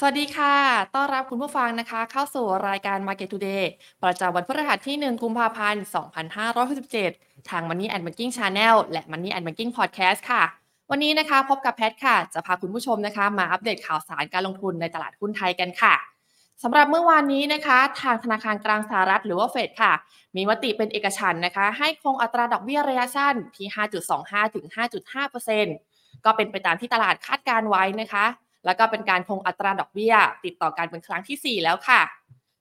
สวัสดีค่ะ ต้อนรับคุณผู้ฟังนะคะ เข้าสู่รายการ Market Today ประจำวันพฤหัสที่ 1 กุมภาพันธ์ 2567 ทาง Money and Banking Channel และ Money and Banking Podcast ค่ะ วันนี้นะคะพบกับแพทค่ะ จะพาคุณผู้ชมนะคะ มาอัปเดตข่าวสารการลงทุนในตลาดหุ้นไทยกันค่ะสำหรับเมื่อวานนี้นะคะ ทางธนาคารกลางสหรัฐหรือว่าเฟดค่ะ มีมติเป็นเอกฉันท์นะคะ ให้คงอัตราดอกเบี้ยระยะสั้นที่ 5.25ถึง5.5%ก็เป็นไปตามที่ตลาดคาดการไว้นะคะ แล้วก็เป็นการคงอัตราดอกเบี้ย ติดต่อกันเป็นครั้งที่ 4 แล้วค่ะ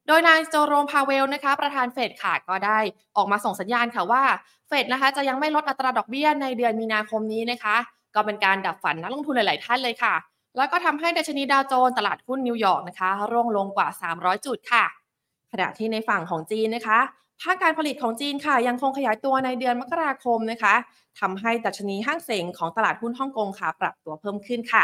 โดยนายเจอโรมพาวเวลนะคะ ประธานเฟดค่ะก็ได้ออกมาส่งสัญญาณค่ะว่าเฟดนะคะจะยังไม่ลดอัตราดอกเบี้ยในเดือนมีนาคมนี้นะคะ ก็เป็นการดับฝันนักลงทุนหลาย ๆ ท่านเลยค่ะ แล้วก็ทำให้ดัชนีดาวโจนส์ตลาดหุ้นนิวยอร์กนะคะ ร่วงลงกว่า 300 จุดค่ะ ขณะที่ในฝั่งของจีนนะคะภาคการผลิตของจีนค่ะ ยังคงขยายตัวในเดือนมกราคมนะคะทำให้ดัชนีฮั่งเส็งของตลาดหุ้นฮ่องกงค่ะ ปรับตัวเพิ่มขึ้นค่ะ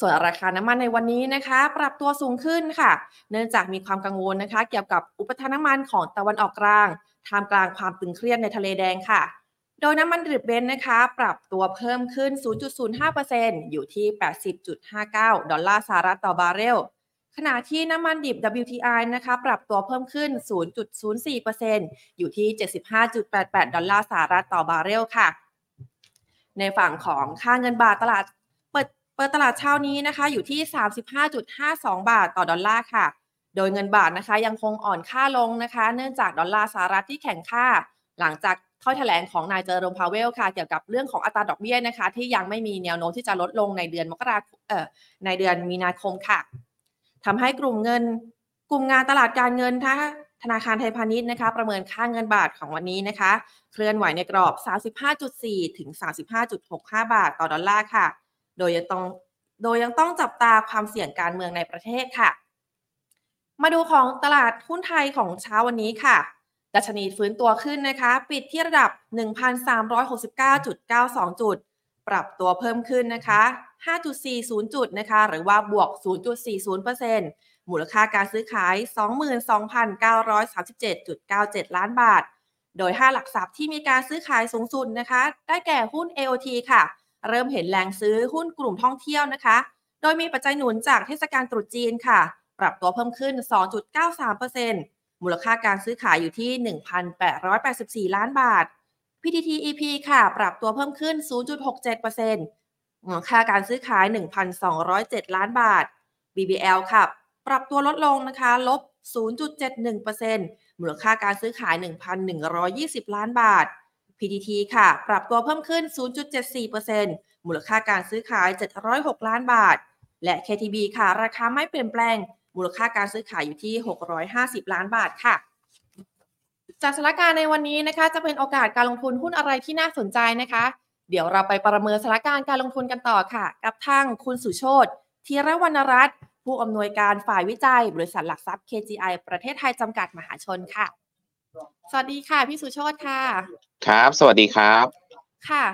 ส่วนราคาน้ำมันในวันนี้นะคะ ปรับตัวสูงขึ้นค่ะ เนื่องจากมีความกังวลนะคะ เกี่ยวกับอุปทานน้ำมันของตะวันออกกลางท่ามกลางความตึงเครียดในทะเลแดงค่ะ โดยน้ำมันดิบเบรนท์นะคะ ปรับตัวเพิ่มขึ้น 0.05%อยู่ที่ 80.59 ดอลลาร์สหรัฐต่อบาร์เรลขณะที่น้ำมันดิบ WTI นะคะ ปรับตัวเพิ่มขึ้น 0.04%อยู่ที่ 75.88 ดอลลาร์สหรัฐต่อบาร์เรลค่ะ ในฝั่งของค่าเงินบาทตลาด เปิดตลาดเช้านี้นะคะอยู่ที่ 35.52 บาทต่อดอลลาร์ค่ะ โดยเงินบาทนะคะยังคงอ่อนค่าลงนะคะ เนื่องจากดอลลาร์สหรัฐที่แข็งค่า หลังจากถ้อยแถลงของนายเจอโรมพาวเวลค่ะ เกี่ยวกับเรื่องของอัตราดอกเบี้ยนะคะ ที่ยังไม่มีแนวโน้มที่จะลดลงในเดือนมกราเอ่อในเดือนมีนาคมค่ะทำให้กลุ่มเงิน กลุ่มงานตลาดการเงินทั้งธนาคารไทยพาณิชย์นะคะ ประเมินค่าเงินบาทของวันนี้นะคะ เคลื่อนไหวในกรอบ 35.4 ถึง 35.65 บาทต่อดอลลาร์ค่ะ โดยยังต้องโดยยังต้องจับตาความเสี่ยงการเมืองในประเทศค่ะ มาดูของตลาดหุ้นไทยของเช้าวันนี้ค่ะดัชนีฟื้นตัวขึ้นนะคะ ปิดที่ระดับ 1,369.92 จุด ปรับตัวเพิ่มขึ้นนะคะ 5.40 จุดนะคะ หรือว่าบวก 0.40%มูลค่าการซื้อขาย 22,937.97 ล้านบาท โดย 5 หลักทรัพย์ที่มีการซื้อขายสูงสุดนะคะ ได้แก่หุ้น AOT ค่ะ เริ่มเห็นแรงซื้อหุ้นกลุ่มท่องเที่ยวนะคะ โดยมีปัจจัยหนุนจากเทศกาลตรุษจีนค่ะ ปรับตัวเพิ่มขึ้น 2.93%มูลค่าการซื้อขายอยู่ที่ 1,884 ล้านบาท PTT EP ค่ะ ปรับตัวเพิ่มขึ้น 0.67%มูลค่าการซื้อขาย 1,207 ล้านบาท BBL ค่ะ ปรับตัวลดลงนะคะ ลบ 0.71%มูลค่าการซื้อขาย 1,120 ล้านบาท PTT ค่ะ ปรับตัวเพิ่มขึ้น 0.74%มูลค่าการซื้อขาย 706 ล้านบาท และ KTB ค่ะ ราคาไม่เปลี่ยนแปลง มูลค่าการซื้อขายอยู่ที่ 650 ล้านบาทค่ะจากสถานการณ์ในวันนี้นะคะ จะเป็นโอกาสการลงทุนหุ้นอะไรที่น่าสนใจนะคะ เดี๋ยวเราไปประเมินสถานการณ์การลงทุนกันต่อค่ะ กับทางคุณสุโชตธีรวรรณรัตน์ผู้อำนวยการฝ่ายวิจัย บริษัทหลักทรัพย์ KGI ประเทศไทยจำกัดมหาชนค่ะ สวัสดีค่ะ พี่สุโชตค่ะ ครับ สวัสดีครับ ค่ะ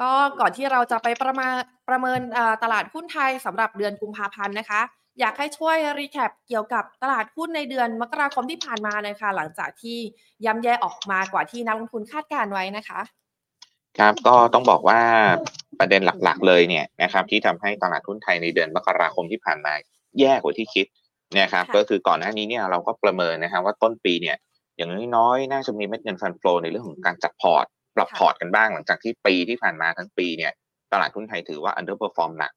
ก็ก่อนที่เราจะไปประมาประเมินตลาดหุ้นไทยสำหรับเดือนกุมภาพันธ์นะคะ อยากให้ช่วย recap เกี่ยวกับตลาดหุ้นในเดือนมกราคมที่ผ่านมาเลยค่ะ หลังจากที่ย่ำแย่ออกมากว่าที่นักลงทุนคาดการไว้นะคะ ครับก็ต้องบอกว่าประเด็นหลักๆ เลยเนี่ยนะครับ ที่ทำให้ตลาดหุ้นไทยในเดือนมกราคมที่ผ่านมาแย่กว่าที่คิดนะครับก็คือก่อนหน้านี้เนี่ยเราก็ประเมินนะครับว่าต้นปีเนี่ย อย่างน้อยๆน่าจะมีเม็ดเงิน fund flow ในเรื่องของการจัดพอร์ตปรับพอร์ตกันบ้างหลังจากที่ปีที่ผ่านมาทั้งปีเนี่ยตลาดหุ้นไทยถือว่า underperform หนัก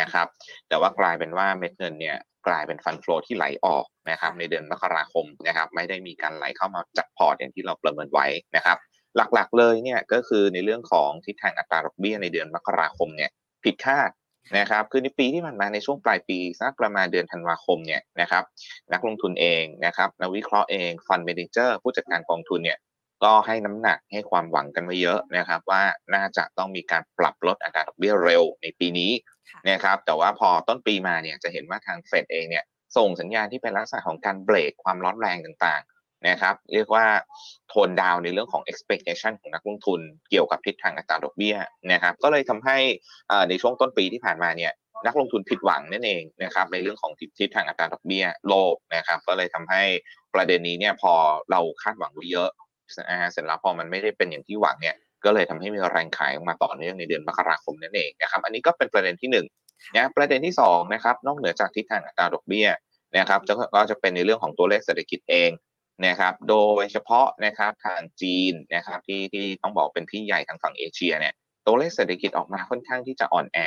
นะครับแต่ว่ากลายเป็นว่าเม็ดเงินเนี่ยกลายเป็น fund flow ที่ไหลออกนะครับในเดือนมกราคมนะครับไม่ได้มีการไหลเข้ามาจัดพอร์ตอย่างที่เราประเมินไว้นะครับหลักๆเลยเนี่ยก็คือในเรื่องของทิศทางอัตราดอกเบี้ยในเดือนมกราคมเนี่ยผิดคาด นะครับคือในปีที่ผ่านมาในช่วงปลายปีสักประมาณเดือนธันวาคมเนี่ยนะครับนักลงทุนเองนะครับนักวิเคราะห์เอง fund manager ผู้จัดการกองทุนเนี่ยก็ให้น้ำหนักให้ความหวังกันมาเยอะนะครับ ว่าน่าจะต้องมีการปรับลดอัตราดอกเบี้ยเร็วในปีนี้นะครับแต่ว่าพอต้นปีมาเนี่ยจะเห็นว่าทางเฟดเองเนี่ยส่งสัญญาณที่เป็นลักษณะของการเบรกความร้อนแรงต่างๆ นะครับ เรียกว่าโทนดาวในเรื่องของ expectation ของนักลงทุน เกี่ยวกับทิศทางอัตราดอกเบี้ยนะครับ ก็เลยทำให้ในช่วงต้นปีที่ผ่านมาเนี่ยนักลงทุนผิดหวังนั่นเองนะครับในเรื่องของทิศทางอัตราดอกเบี้ยโลกนะครับ ก็เลยทำให้ประเด็นนี้เนี่ยพอเราคาดหวังไว้เยอะนะฮะเสร็จแล้วพอมันไม่ได้เป็นอย่างที่หวังเนี่ยก็เลยทำให้มีแรงขายออกมาต่อเนื่องในเดือนมกราคมนั่นเองนะครับ อันนี้ก็เป็นประเด็นที่หนึ่งนะประเด็นที่2นะครับนอกเหนือจากทิศทางอัตราดอกเบี้ยนะครับก็จะเป็นในเรื่องของตัวเลขเศรษฐกิจเอง นะครับ โดยเฉพาะนะครับทางจีนนะครับที่ที่ต้องบอกเป็นพี่ใหญ่ทางฝั่งเอเชียเนี่ยตัวเลขเศรษฐกิจออกมาค่อนข้างที่จะอ่อนแอ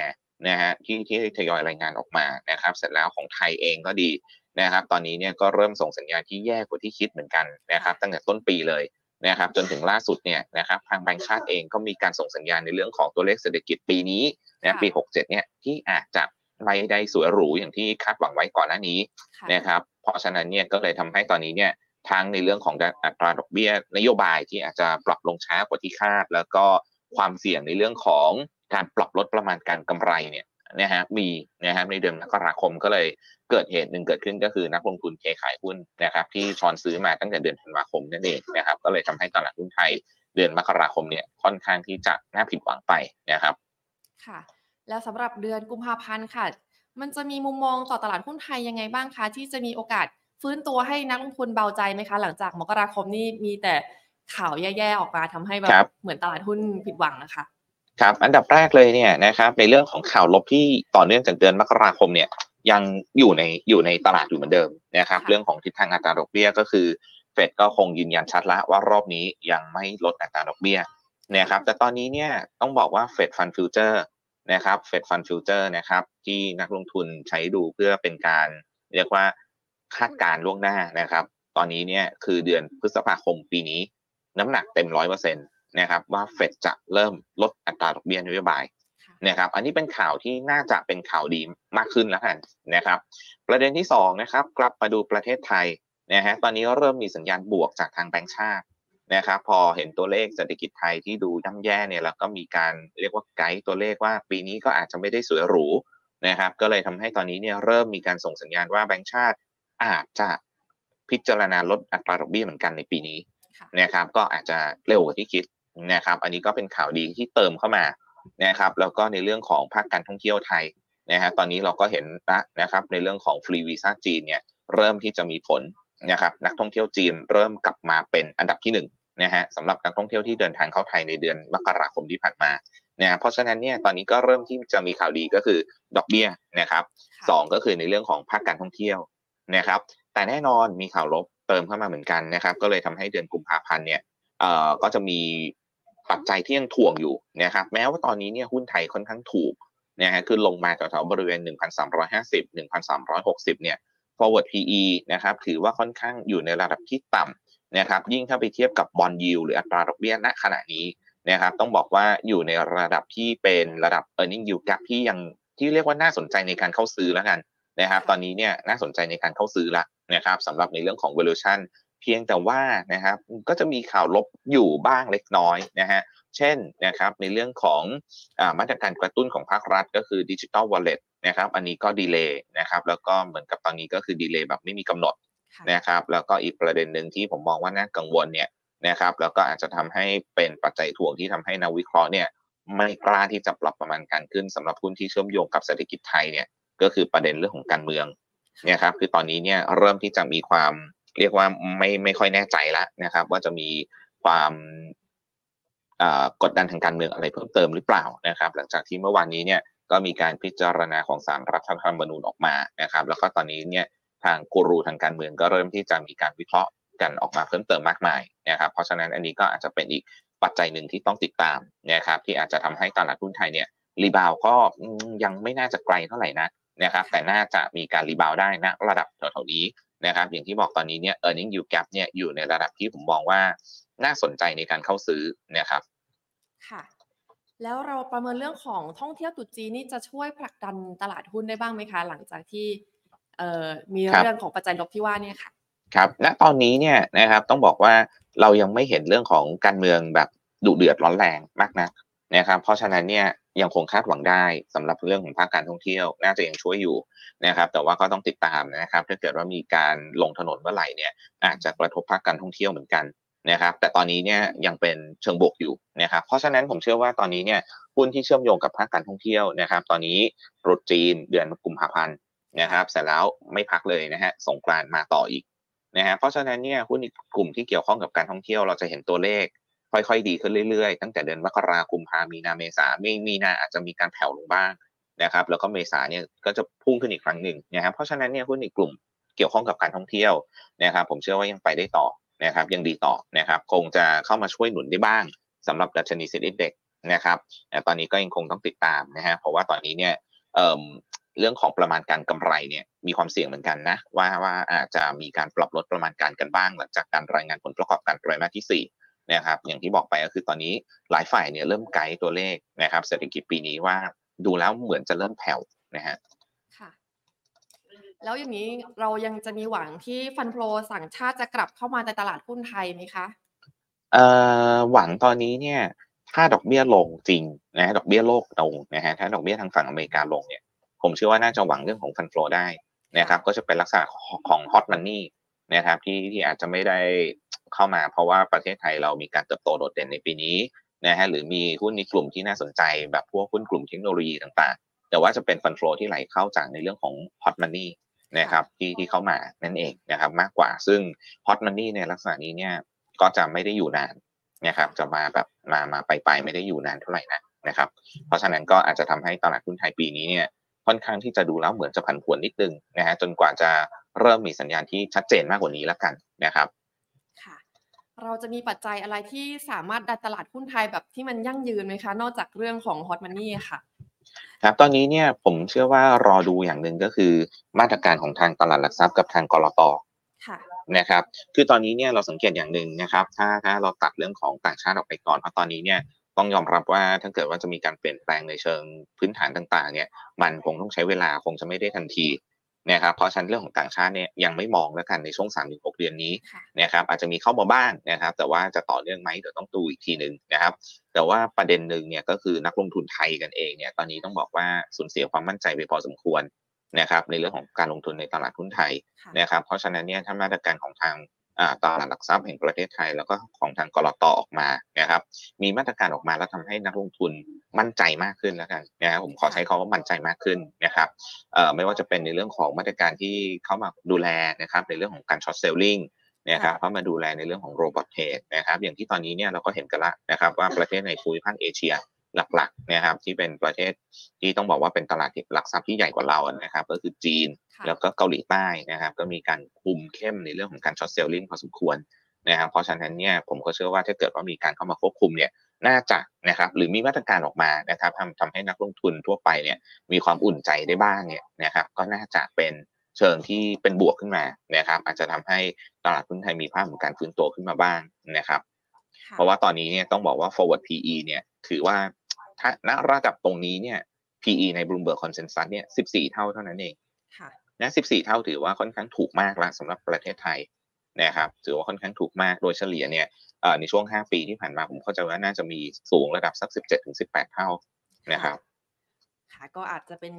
นะฮะที่ที่ทยอยรายงานออกมานะครับ เสร็จแล้วของไทยเองก็ดีนะครับ ตอนนี้เนี่ยก็เริ่มส่งสัญญาณที่แย่กว่าที่คิดเหมือนกันนะครับ ตั้งแต่ต้นปีเลยนะครับจนถึงล่าสุดเนี่ยนะครับทางแบงก์ชาติเองก็มีการส่งสัญญาณในเรื่องของตัวเลขเศรษฐกิจปีนี้นะปี 67เนี่ยที่อาจจะไม่ได้สวยหรูอย่างที่คาดหวังไว้ก่อนหน้านี้นะครับเพราะฉะนั้นเนี่ยก็เลยทำให้ตอนนี้เนี่ย ทั้งในเรื่องของอัตราดอกเบี้ยนโยบายที่อาจจะปรับลงช้ากว่าที่คาด แล้วก็ความเสี่ยงในเรื่องของการปรับลดประมาณการกำไรเนี่ยนะฮะมีนะครับในเดือนมกราคมก็เลยเกิดเหตุหนึ่งเกิดขึ้นก็คือนักลงทุนเทขายหุ้นนะครับ ที่ชอนซื้อมาตั้งแต่เดือนธันวาคมนั่นเองนะครับ ก็เลยทำให้ตลาดหุ้นไทยเดือนมกราคมเนี่ยค่อนข้างที่จะน่าผิดหวังไปนะครับ ค่ะ แล้วสำหรับเดือนกุมภาพันธ์ค่ะ มันจะมีมุมมองต่อตลาดหุ้นไทยยังไงบ้างคะที่จะมีโอกาส ฟื้นตัวให้นักลงทุนเบาใจไหมคะ หลังจากมกราคมนี่มีแต่ข่าวแย่ๆออกมาทำให้แบบเหมือนตลาดหุ้นผิดหวังนะคะครับอันดับแรกเลยเนี่ยนะครับในเรื่องของข่าวลบที่ต่อเนื่องจากเดือนมกราคมเนี่ยยังอยู่ในอยู่ในตลาดอยู่เหมือนเดิมนะครับเรื่องของทิศทางอัตราดอกเบี้ยก็คือเฟดก็คงยืนยันชัดละว่ารอบนี้ยังไม่ลดอัตราดอกเบี้ยนะครับแต่ตอนนี้เนี่ยต้องบอกว่า Fed Fund Futures นะครับ Fed Fund Futures นะครับที่นักลงทุนใช้ดูเพื่อเป็นการเรียกว่า คาดการล่วงหน้านะครับ ตอนนี้เนี่ยคือเดือนพฤษภาคมปีนี้ น้ำหนักเต็มร้อยเปอร์เซ็นต์นะครับว่าเฟดจะเริ่มลดอัตราดอกเบี้ยนโยบายนะครับอันนี้เป็นข่าวที่น่าจะเป็นข่าวดีมากขึ้นแล้วกันนะครับ ประเด็นที่2นะครับกลับมาดูประเทศไทยนะฮะตอนนี้เริ่มมีสัญญาณบวกจากทางแบงก์ชาตินะครับพอเห็นตัวเลขเศรษฐกิจไทยที่ดูย่ำแย่เนี่ยแล้วก็มีการเรียกว่าไกด์ตัวเลขว่าปีนี้ก็อาจจะไม่ได้สวยหรูนะครับก็เลยทำให้ตอนนี้เนี่ยเริ่มมีการส่งสัญญาณว่าแบงก์ชาติ อาจจะพิจารณาลดอัตราดอกเบี้ยเหมือนกันในปีนี้นะครับ ก็อาจจะเร็วกว่าที่คิดนะครับ อันนี้ก็เป็นข่าวดีที่เติมเข้ามานะครับ แล้วก็ในเรื่องของภาคการท่องเที่ยวไทยนะฮะตอนนี้เราก็เห็นนะครับ ในเรื่องของฟรีวีซ่าจีนเนี่ยเริ่มที่จะมีผลนะครับ นักท่องเที่ยวจีนเริ่มกลับมาเป็นอันดับที่1นนะฮะสำหรับนักท่องเที่ยวที่เดินทางเข้าไทยในเดือนมกราคมที่ผ่านมานะเพราะฉะนั้นเนี่ยตอนนี้ก็เริ่มที่จะมีข่าวดีก็คือดอกเบี้ยนะครับสก็คือในเรื่องของภาคการท่องเที่ยว นะครับ แต่แน่นอนมีข่าวลบเติมเข้ามาเหมือนกันนะครับ ก็เลยทำให้เดือนกุมภาพันธ์เนี่ยเอ่อก็จะมีปัจจัยที่ยังถ่วงอยู่นะครับ แม้ว่าตอนนี้เนี่ยหุ้นไทยค่อนข้างถูกนะฮะคือลงมาแถวๆบริเวณ 1,350 1,360 เนี่ย forward PE นะครับ ถือว่าค่อนข้างอยู่ในระดับที่ต่ำนะครับ ยิ่งถ้าไปเทียบกับบอลยิวหรืออัตราดอกเบี้ยณขณะนี้นะครับ ต้องบอกว่าอยู่ในระดับที่เป็นระดับ earning yield gap ที่ยังที่เรียกว่าน่าสนใจในการเข้าซื้อแล้วกัน นะครับตอนนี้เนี่ยน่าสนใจในการเข้าซื้อละนะครับสำหรับในเรื่องของ valuation เพียงแต่ว่านะครับก็จะมีข่าวลบอยู่บ้างเล็กน้อยนะฮะเช่นนะครับในเรื่องของอมาตรการกระตุ้นของภาครัฐก็คือดิจิทัลวอลเล็ตนะครับอันนี้ก็ดีเลย์นะครับแล้วก็เหมือนกับตอนนี้ก็คือดีเลย์แบบไม่มีกำหนดนะครับแล้วก็อีกประเด็นหนึ่งที่ผมมองว่าน่ากังวลเนี่ยนะครับแล้วก็อาจจะทำให้เป็นปัจจัยถ่วงที่ทำให้นักวิเคราะห์เนี่ยไม่กล้าที่จะปรับประมาณการขึ้นสำหรับหุ้นที่เชื่อมโยงกับเศรษฐกิจไทยเนี่ย ก็คือประเด็นเรื่องของการเมืองเนี่ยครับคือตอนนี้เนี่ยเริ่มที่จะมีความเรียกว่าไม่ไม่ค่อยแน่ใจแล้วนะครับ ว่าจะมีความกดดันทางการเมืองอะไรเพิ่มเติมหรือเปล่านะครับ หลังจากที่เมื่อวานนี้เนี่ยก็มีการพิจารณาของสารรัฐธรรมนูญออกมานะครับ แล้วก็ตอนนี้เนี่ยทางกูรูทางการเมืองก็เริ่มที่จะมีการวิเคราะห์กันออกมาเพิ่มเติมมากมายนะครับเพราะฉะนั้นอันนี้ก็อาจจะเป็นอีกปัจจัยหนึ่งที่ต้องติดตามนะครับที่อาจจะทำให้ตลาดหุ้นไทยเนี่ย rebound ก็ยังไม่น่าจะไกลเท่าไหร่นะ นะครับแต่น่าจะมีการ rebound ได้นะระดับแถวๆนี้นะครับอย่างที่บอกตอนนี้เนี่ย earning yield gap เนี่ยอยู่ในระดับที่ผมมองว่าน่าสนใจในการเข้าซื้อนะครับค่ะ แล้วเราประเมินเรื่องของท่องเที่ยวตรุษจีนนี่จะช่วยผลักดันตลาดหุ้นได้บ้างไหมคะ หลังจากที่เอ่อมีเรื่องของปัจจัยลบที่ว่านี่ค่ะครับณตอนนี้เนี่ยนะครับต้องบอกว่าเรายังไม่เห็นเรื่องของการเมืองแบบดุเดือดร้อนแรงมากนักนะครับ เพราะฉะนั้นเนี่ย ยังคงคาดหวังได้สำหรับเรื่องของภาคการท่องเที่ยว น่าจะยังช่วยอยู่นะครับ แต่ว่าก็ต้องติดตามนะครับ ถ้าเกิดว่ามีการลงถนนเมื่อไหร่เนี่ยอาจจะกระทบภาคการท่องเที่ยวเหมือนกันนะครับ แต่ตอนนี้เนี่ยยังเป็นเชิงบวกอยู่นะครับ เพราะฉะนั้นผมเชื่อว่าตอนนี้เนี่ยหุ้นที่เชื่อมโยงกับภาคการท่องเที่ยวนะครับ ตอนนี้รุดจีนเดือนกุมภาพันธ์นะครับ เสร็จแล้วไม่พักเลยนะฮะสงกรานมาต่ออีกนะฮะเพราะฉะนั้นเนี่ยหุ้นกลุ่มที่เกี่ยวข้องกับการท่องเที่ยวเราจะเห็นตัวเลข ค่อยๆ ดีขึ้นเรื่อยๆ ตั้งแต่เดือนมกราคมพามีนาเมษาไม่มีนาอาจจะมีการแผ่วลงบ้างนะครับ แล้วก็เมษาเนี่ยก็จะพุ่งขึ้นอีกครั้งหนึ่งนะครับ เพราะฉะนั้นเนี่ยหุ้นในกลุ่มเกี่ยวข้องกับการท่องเที่ยวนะครับ ผมเชื่อว่ายังไปได้ต่อนะครับ ยังดีต่อนะครับ คงจะเข้ามาช่วยหนุนได้บ้างสำหรับดัชนีเซ็นดีเด็กนะครับแต่ตอนนี้ก็ยังคงต้องติดตามนะฮะเพราะว่าตอนนี้เนี่ยเเรื่องของประมาณการกำไรเนี่ยมีความเสี่ยงเหมือนกันนะว่าว่าอาจจะมีการปรับลดประมาณการกันบ้าง หลังจากการรายงานผลประกอบการไตรมาสที่4 นะครับอย่างที่บอกไปก็คือตอนนี้หลายฝ่ายเนี่ยเริ่มไกด์ตัวเลขนะครับเศรษฐกิจปีนี้ว่าดูแล้วเหมือนจะเริ่มแผ่วนะฮะค่ะแล้วอย่างนี้เรายังจะมีหวังที่ฟันโฟสั่งชาติจะกลับเข้ามาในตลาดหุ้นไทยไหมคะเอ่อหวังตอนนี้เนี่ยถ้าดอกเบี้ยลงจริงนะฮะดอกเบี้ยโลกลงนะฮะถ้าดอกเบี้ยทางฝั่งอเมริกาลงเนี่ยผมเชื่อว่าน่าจะหวังเรื่องของฟันโฟได้นะครับก็จะเป็นลักษณะของฮอตมันนี่ นะครับที่ที่อาจจะไม่ได้เข้ามาเพราะว่าประเทศไทยเรามีการเติบโตโดดเด่นในปีนี้นะฮะหรือมีหุ้นในกลุ่มที่น่าสนใจแบบพวกหุ้นกลุ่มเทคโนโลยีต่างๆ แต่ว่าจะเป็นฟันโฟที่ไหลเข้าจากในเรื่องของฮอตมันนี่นะครับที่ที่เข้ามานั่นเองนะครับมากกว่าซึ่งฮอตมันนี่ในลักษณะนี้เนี่ยก็จะไม่ได้อยู่นานนะครับจะมาแบบมามาไปไปไม่ได้อยู่นานเท่าไหร่นะนะครับ เพราะฉะนั้นก็อาจจะทำให้ตลาดหุ้นไทยปีนี้เนี่ยค่อนข้างที่จะดูแล้วเหมือนจะผันผวนนิดนึงนะฮะจนกว่าจะ เริ่มมีสัญญาณที่ชัดเจนมากกว่านี้แล้วกันนะครับค่ะเราจะมีปัจจัยอะไรที่สามารถดันตลาดหุ้นไทยแบบที่มันยั่งยืนไหมคะ นอกจากเรื่องของฮอตมันนี่ค่ะครับตอนนี้เนี่ยผมเชื่อว่ารอดูอย่างหนึ่งก็คือมาตรการของทางตลาดหลักทรัพย์กับทางกรตนะครับ คือตอนนี้เนี่ยเราสังเกตอย่างหนึ่งนะครับ ถ้าถ้าเราตัดเรื่องของต่างชาติออกไปก่อนเพราะตอนนี้เนี่ยต้องยอมรับว่าถ้าเกิดว่าจะมีการเปลี่ยนแปลงในเชิงพื้นฐานต่างๆ เนี่ย มันคงต้องใช้เวลาคงจะไม่ได้ทันที นะครับเพราะฉะนั้นเรื่องของต่างชาติเนี่ยยังไม่มองแล้วกันในช่วง3าถึงหเดือนนี้นะครับอาจจะมีเข้ามาบ้างนะครับ แต่ว่าจะต่อเนื่องไหมเดี๋ยวต้องดูอีกทีหนึ่งนะครับ แต่ว่าประเด็นหนึ่งเนี่ยก็คือนักลงทุนไทยกันเองเนี่ยตอนนี้ต้องบอกว่าสูญเสียความมั่นใจไปพอสมควรนะครับในเรื่องของการลงทุนในตลาดหุ้นไทยนะครับ เพราะฉะนั้นเนี่ยถ้ามาตรการของทาง ตลาดหลักทรัพย์แห่งประเทศไทย แล้วก็ของทางกรตออกมานะครับ มีมาตรการออกมาแล้วทำให้นักลงทุนมั่นใจมากขึ้นแล้วกันนะครับผมขอใช้คำว่ามั่นใจมากขึ้นนะครับไม่ว่าจะเป็นในเรื่องของมาตรการที่เข้ามาดูแลนะครับ ในเรื่องของการช็อตเซลลิงนะครับเข้ามาดูแลในเรื่องของ robot trade นะครับ อย่างที่ตอนนี้เนี่ยเราก็เห็นกันละนะครับว่าประเทศในภูมิภาคเอเชีย หลักๆนะครับที่เป็นประเทศที่ต้องบอกว่าเป็นตลาดหลักทรัพย์ที่ใหญ่กว่าเรานะครับ ก็คือจีนแล้วก็เกาหลีใต้นะครับ ก็มีการคุมเข้มในเรื่องของการ short selling พอสมควรนะครับเพราะฉะนั้นเนี่ยผมก็เชื่อว่าถ้าเกิดว่ามีการเข้ามาควบคุมเนี่ยน่าจะนะครับหรือมีมาตรการออกมานะครับทำทำให้นักลงทุนทั่วไปเนี่ยมีความอุ่นใจได้บ้างเนี่ยนะครับก็น่าจะเป็นเชิงที่เป็นบวกขึ้นมานะครับอาจจะทำให้ตลาดหุ้นไทยมีภาพของการฟื้นตัวขึ้นมาบ้างนะครับ เพราะว่าตอนนี้เนี่ยต้องบอกว่า forward PE เนี่ยถือว่าถ้า ณระดับตรงนี้เนี่ย PE ใน Bloomberg Consensus เนี่ย 14 เท่าเท่านั้นเองนะ14 เท่าถือว่าค่อนข้างถูกมากแล้วสำหรับประเทศไทยนะครับถือว่าค่อนข้างถูกมากโดยเฉลี่ยเนี่ยในช่วง 5 ปีที่ผ่านมาผมเข้าใจว่าน่าจะมีสูงระดับสัก 17-18 เท่านะครับค่ะก็อาจจะเป็น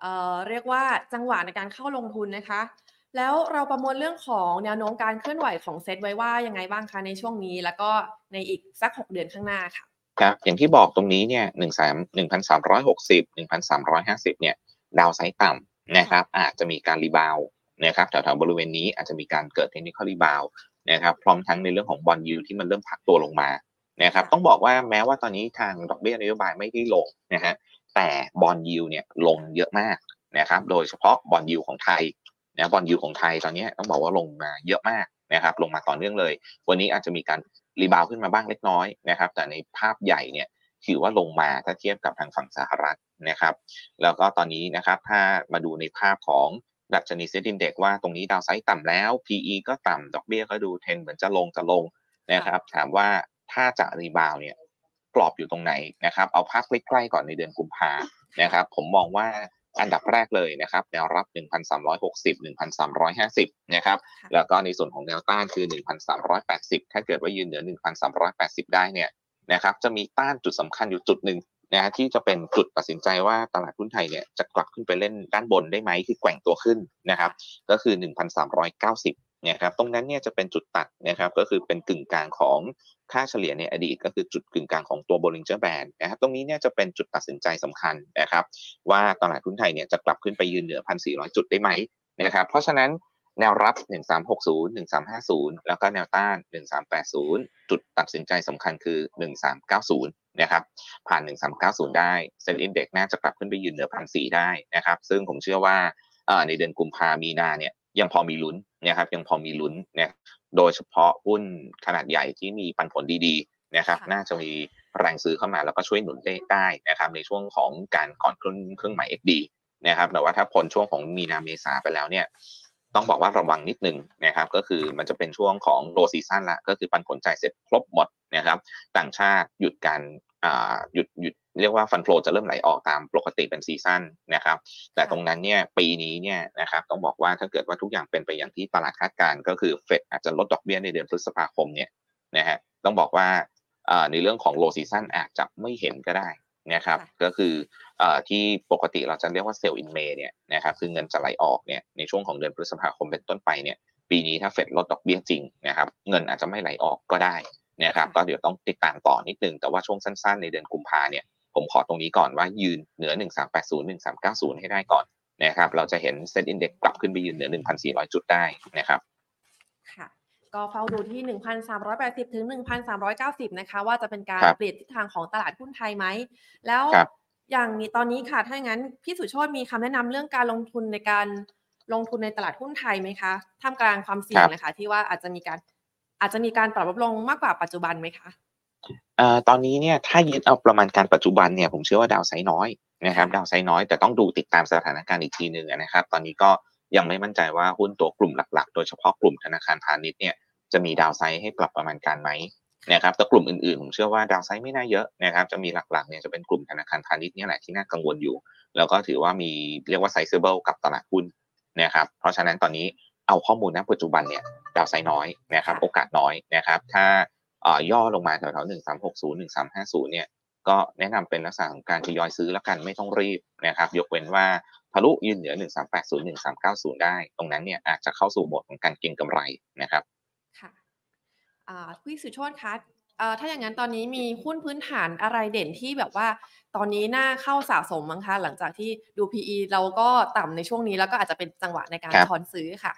เอ่อเรียกว่าจังหวะในการเข้าลงทุนนะคะ แล้วเราประมวลเรื่องของแนวโน้มการเคลื่อนไหวของเซตไว้ว่ายังไงบ้างคะในช่วงนี้ แล้วก็ในอีกสัก 6 เดือนข้างหน้าค่ะ ครับอย่างที่บอกตรงนี้เนี่ยหนึ่งสามหนึ่งพันสามร้อยหกสิบหนึ่งพันสามร้อยห้าสิบเนี่ย downside ต่ำนะครับ อาจจะมีการ rebound นะครับแถวๆบริเวณนี้อาจจะมีการเกิด technical rebound นะครับพร้อมทั้งในเรื่องของ bond yield ที่มันเริ่มพักตัวลงมานะครับต้องบอกว่าแม้ว่าตอนนี้ทางดอกเบี้ยนโยบายไม่ได้ลงนะฮะแต่ bond yield เนี่ยลงเยอะมากนะครับโดยเฉพาะ bond yield ของไทยนะ bond yield ของไทยตอนนี้ต้องบอกว่าลงมาเยอะมากนะครับลงมาต่อเนื่องเลย วันนี้อาจจะมีการ rebound ขึ้นมาบ้างเล็กน้อยนะครับ แต่ในภาพใหญ่เนี่ยถือว่าลงมาถ้าเทียบกับทางฝั่งสหรัฐนะครับ แล้วก็ตอนนี้นะครับถ้ามาดูในภาพของดัชนี SET Index ว่าตรงนี้ downside ต่ำแล้ว PE ก็ต่ำดอกเบี้ยก็ดูเทนเหมือนจะลงจะลงนะครับ ถามว่าถ้าจะรีบาวเนี่ยกรอบอยู่ตรงไหนนะครับ เอาภาพใกล้ๆก่อนในเดือนกุมภานะครับ ผมมองว่า อันดับแรกเลยนะครับแนวรับ 1,360 1,350 นะครับ แล้วก็ในส่วนของแนวต้านคือ 1,380 ถ้าเกิดว่ายืนเหนือ 1,380 ได้เนี่ยนะครับ จะมีต้านจุดสำคัญอยู่จุดหนึ่งนะที่จะเป็นจุดตัดสินใจว่าตลาดหุ้นไทยเนี่ยจะกลับขึ้นไปเล่นด้านบนได้ไหมคือแกว่งตัวขึ้นนะครับ ก็คือ 1,390 นะครับตรงนั้นเนี่ยจะเป็นจุดตัดนะครับก็คือเป็นกึ่งกลางของค่าเฉลี่ยในอดีตก็คือจุดกึ่งกลางของตัว Bollinger Band นะครับตรงนี้เนี่ยจะเป็นจุดตัดสินใจสำคัญนะครับว่าตลาดหุ้นไทยเนี่ยจะกลับขึ้นไปยืนเหนือ 1,400 จุดได้ไหมนะครับเพราะฉะนั้นแนวรับ 1360 1350 แล้วก็แนวต้าน 1380 จุดตัดสินใจสำคัญคือ 1390 นะครับ ผ่าน 1390 ได้ เซ็นอินเด็กซ์น่าจะกลับขึ้นไปยืนเหนือพันสได้นะครับ ซึ่งผมเชื่อว่าในเดือนกุมภามีนาเนี่ย ยังพอมีลุ้นนะครับยังพอมีลุ้นเนี่ยโดยเฉพาะหุ้นขนาดใหญ่ที่มีปันผลดีๆนะครับน่าจะมีแรงซื้อเข้ามาแล้วก็ช่วยหนุนได้นะครับในช่วงของการก่อนเครื่องเครื่องหมาย XD นะครับแต่ว่าถ้าพ้นช่วงของมีนาเมษาไปแล้วเนี่ยต้องบอกว่าระวังนิดนึงนะครับก็คือมันจะเป็นช่วงของโลซีซั่นละก็คือปันผลจ่ายเสร็จครบหมดนะครับต่างชาติหยุดการ หยุดหยุดเรียกว่า fund flow จะเริ่มไหลออกตามปกติเป็น season นะครับ แต่ตรงนั้นเนี่ยปีนี้เนี่ยนะครับต้องบอกว่าถ้าเกิดว่าทุกอย่างเป็นไปอย่างที่ตลาดคาดการก็คือเฟดอาจจะลดดอกเบี้ยในเดือนพฤษภาคมเนี่ยนะฮะต้องบอกว่าในเรื่องของ low season อาจจะไม่เห็นก็ได้นะครับก็คือที่ปกติเราจะเรียกว่า sell in May เนี่ยนะครับคือเงินจะไหลออกเนี่ยในช่วงของเดือนพฤษภาคมเป็นต้นไปเนี่ยปีนี้ถ้าเฟดลดดอกเบี้ยจริงนะครับเงินอาจจะไม่ไหลออกก็ได้ นะครับก็เดี๋ยวต้องติดตามต่อนิดนึง แต่ว่าช่วงสั้นๆ ในเดือนกุมภาเนี่ยผมขอตรงนี้ก่อนว่ายืนเหนือ 1380 1390 ให้ได้ก่อนนะครับเราจะเห็นเซ็นอินเด็กกลับขึ้นไปยืนเหนือ 1,400 จุดได้นะครับค่ะก็เฝ้าดูที่ 1,380 ถึง 1,390 นะคะ ว่าจะเป็นการเปลี่ยนทิศทางของตลาดหุ้นไทยไหม แล้วอย่างนี้ตอนนี้ค่ะ ถ้าอย่างนั้นพี่สุโชตมีคำแนะนำเรื่องการลงทุนในการลงทุนในตลาดหุ้นไทยไหมคะท่ามกลางความเสี่ยงนะคะที่ว่าอาจจะมีการ อาจจะมีการปรับลดลงมากกว่าปัจจุบันไหมคะเอ่อตอนนี้เนี่ยถ้ายึดเอาประมาณการปัจจุบันเนี่ยผมเชื่อว่าดาวไซน้อยนะครับดาวไซน้อยแต่ต้องดูติดตามสถานการณ์อีกทีหนึ่งนะครับ ตอนนี้ก็ยังไม่มั่นใจว่าหุ้นตัวกลุ่มหลักๆ โดยเฉพาะกลุ่มธนาคารพาณิชย์เนี่ยจะมีดาวไซให้ปรับประมาณการไหมนะครับแต่กลุ่มอื่นๆผมเชื่อว่าดาวไซไม่น่าเยอะนะครับจะมีหลักๆเนี่ยจะเป็นกลุ่มธนาคารพาณิชย์นี่แหละที่น่ากังวลอยู่ แล้วก็ถือว่ามีเรียกว่าไซเซเบิลกับตลาดหุ้นนะครับเพราะฉะนั้นตอนนี้ เอาข้อมูลณปัจจุบันเนี่ยดาวไซด์น้อยนะครับโอกาสน้อยนะครับถ้าย่อลงมาแถวๆหนึ่งสามหกศูนย์หนึ่งสามห้าศูนย์เนี่ยก็แนะนำเป็นลักษณะของการทยอยซื้อแล้วกันไม่ต้องรีบนะครับยกเว้นว่าทะลุยืนเหนือหนึ่งสามแปดศูนย์หนึ่งสามเก้าศูนย์ได้ ตรงนั้นเนี่ยอาจจะเข้าสู่โหมดของการเก็งกำไรนะครับ ค่ะพี่สุโชตคะถ้าอย่างนั้นตอนนี้มีหุ้นพื้นฐานอะไรเด่นที่แบบว่า ตอนนี้น่าเข้าสะสมมั้งคะ หลังจากที่ดู PE เราก็ต่ำในช่วงนี้แล้วก็อาจจะเป็นจังหวะในการถอนซื้อค่ะ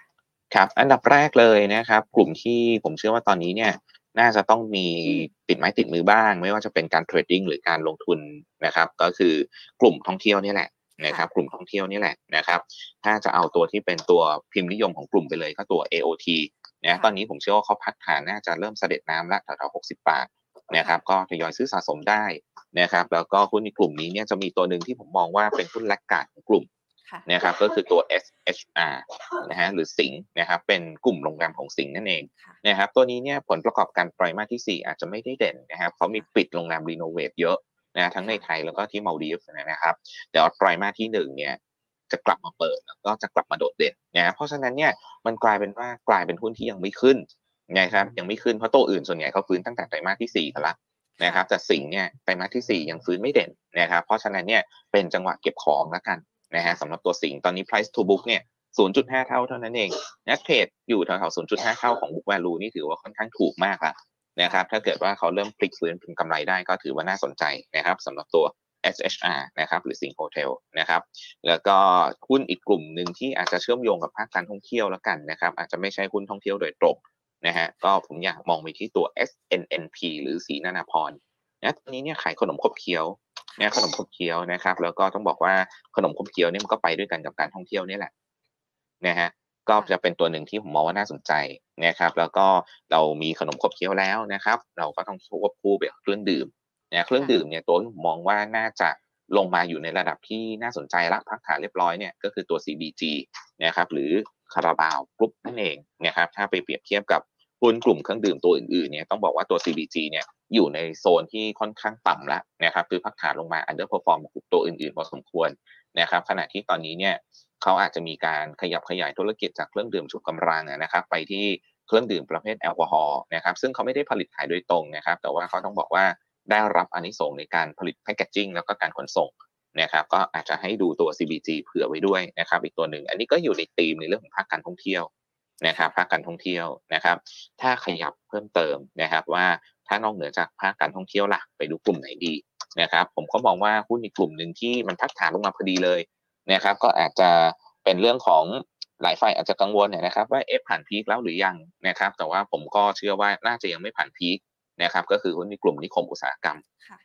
ครับอันดับแรกเลยนะครับ กลุ่มที่ผมเชื่อว่าตอนนี้เนี่ยน่าจะต้องมีติดไม้ติดมือบ้าง ไม่ว่าจะเป็นการเทรดดิ้งหรือการลงทุนนะครับ ก็คือกลุ่มท่องเที่ยวนี่แหละนะครับ กลุ่มท่องเที่ยวนี่แหละนะครับ ถ้าจะเอาตัวที่เป็นตัวพิมพ์นิยมของกลุ่มไปเลยก็ตัว AOT นะตอนนี้ผมเชื่อว่าเขาพักฐานน่าจะเริ่มเสด็จน้ำละแถวๆหกสิบบาทนะครับ ก็ทยอยซื้อสะสมได้นะครับ แล้วก็หุ้นในกลุ่มนี้เนี่ยจะมีตัวหนึ่งที่ผมมองว่าเป็นหุ้นแลกกาดของกลุ่ม นะครับก็คือตัว SHR นะฮะหรือสิงห์นะครับเป็นกลุ่มโรงแรมของสิงห์นั่นเองนะครับตัวนี้เนี่ยผลประกอบการไตรมาสที่ 4 อาจจะไม่ได้เด่นนะครับเขามีปิดโรงแรมรีโนเวทเยอะนะทั้งในไทยแล้วก็ที่มาดีฟนะครับแต่ไตรมาสที่ 1 เนี่ยจะกลับมาเปิดแล้วก็จะกลับมาโดดเด่นนะเพราะฉะนั้นเนี่ยมันกลายเป็นว่ากลายเป็นหุ้นที่ยังไม่ขึ้นนะครับยังไม่ขึ้นเพราะตัวอื่นส่วนใหญ่เขาฟื้นตั้งแต่ไตรมาสที่4กันละนะครับแต่สิงเนี่ยไตรมาสที่ 4 ยังฟื้นไม่เด่นนะครับเพราะฉะนั้นเนี่ยเป็นจังหวะเก็บของแล้วกัน นะฮะสำหรับตัวสิงตอนนี้ price to book เนี่ย 0.5 เท่าเท่านั้นเองนักเทรดอยู่แถวๆ0.5 เท่าของ book value นี่ถือว่าค่อนข้างถูกมากแล้วนะครับถ้าเกิดว่าเขาเริ่มพลิกฟื้นเป็นกำไรได้ก็ถือว่าน่าสนใจนะครับสำหรับตัว SHR นะครับหรือสิงโฮเทลนะครับแล้วก็หุ้นอีกกลุ่มหนึ่งที่อาจจะเชื่อมโยงกับภาคการท่องเที่ยวแล้วกันนะครับอาจจะไม่ใช่หุ้นท่องเที่ยวโดยตรงนะฮะก็ผมอยากมองไปที่ตัว SNNP หรือสีนานาพรนะตอนนี้เนี่ยขายขนมขบเคี้ยว เนี่ยขนมขบเคี้ยวนะครับ แล้วก็ต้องบอกว่าขนมขบเคี้ยวเนี่ยมันก็ไปด้วยกันกับการท่องเที่ยวนี่แหละนะฮะก็จะเป็นตัวหนึ่งที่ผมมองว่าน่าสนใจนะครับ แล้วก็เรามีขนมขบเคี้ยวแล้วนะครับ เราก็ต้องควบคู่ไปเครื่องดื่มนะเครื่องดื่มเนี่ยตัวผมมองว่าน่าจะลงมาอยู่ในระดับที่น่าสนใจละพักฐานเรียบร้อยเนี่ยก็คือตัว CBG นะครับหรือคาราบาวกรุ๊ปนั่นเองนะครับถ้าไปเปรียบเทียบกับ หุ้นกลุ่มเครื่องดื่มตัวอื่นๆเนี่ยต้องบอกว่าตัว CBG เนี่ยอยู่ในโซนที่ค่อนข้างต่ำแล้วนะครับคือพักฐานลงมา underperform กลุ่มตัวอื่นๆพอสมควรนะครับขณะที่ตอนนี้เนี่ยเขาอาจจะมีการขยับขยายธุรกิจจากเครื่องดื่มชูกำลังนะครับไปที่เครื่องดื่มประเภทแอลกอฮอล์นะครับซึ่งเขาไม่ได้ผลิตขายโดยตรงนะครับแต่ว่าเขาต้องบอกว่าได้รับอนนิสงในการผลิตแพคเกจจิ้งแล้วก็การขนส่งนะครับก็อาจจะให้ดูตัว CBG เผื่อไว้ด้วยนะครับอีกตัวหนึ่ง อันนี้ก็อยู่ในธีมในเรื่องของภาคการท่องเที่ยว นะครับภาคการท่องเที่ยวนะครับ ถ้าขยับเพิ่มเติมนะครับว่าถ้านอกเหนือจากภาคการท่องเที่ยวล่ะไปดูกลุ่มไหนดีนะครับผมก็มองว่าหุ้นอีกกลุ่มหนึ่งที่มันพักฐานลงมาพอดีเลยนะครับก็อาจจะเป็นเรื่องของหลายฝ่ายอาจจะกังวลเนี่ยนะครับ ว่าเอ๊ะผ่านพีคแล้วหรือยังนะครับ แต่ว่าผมก็เชื่อว่าน่าจะยังไม่ผ่านพีคนะครับก็คือหุ้นในกลุ่มนิคมอุตสาหกรรมค่ะ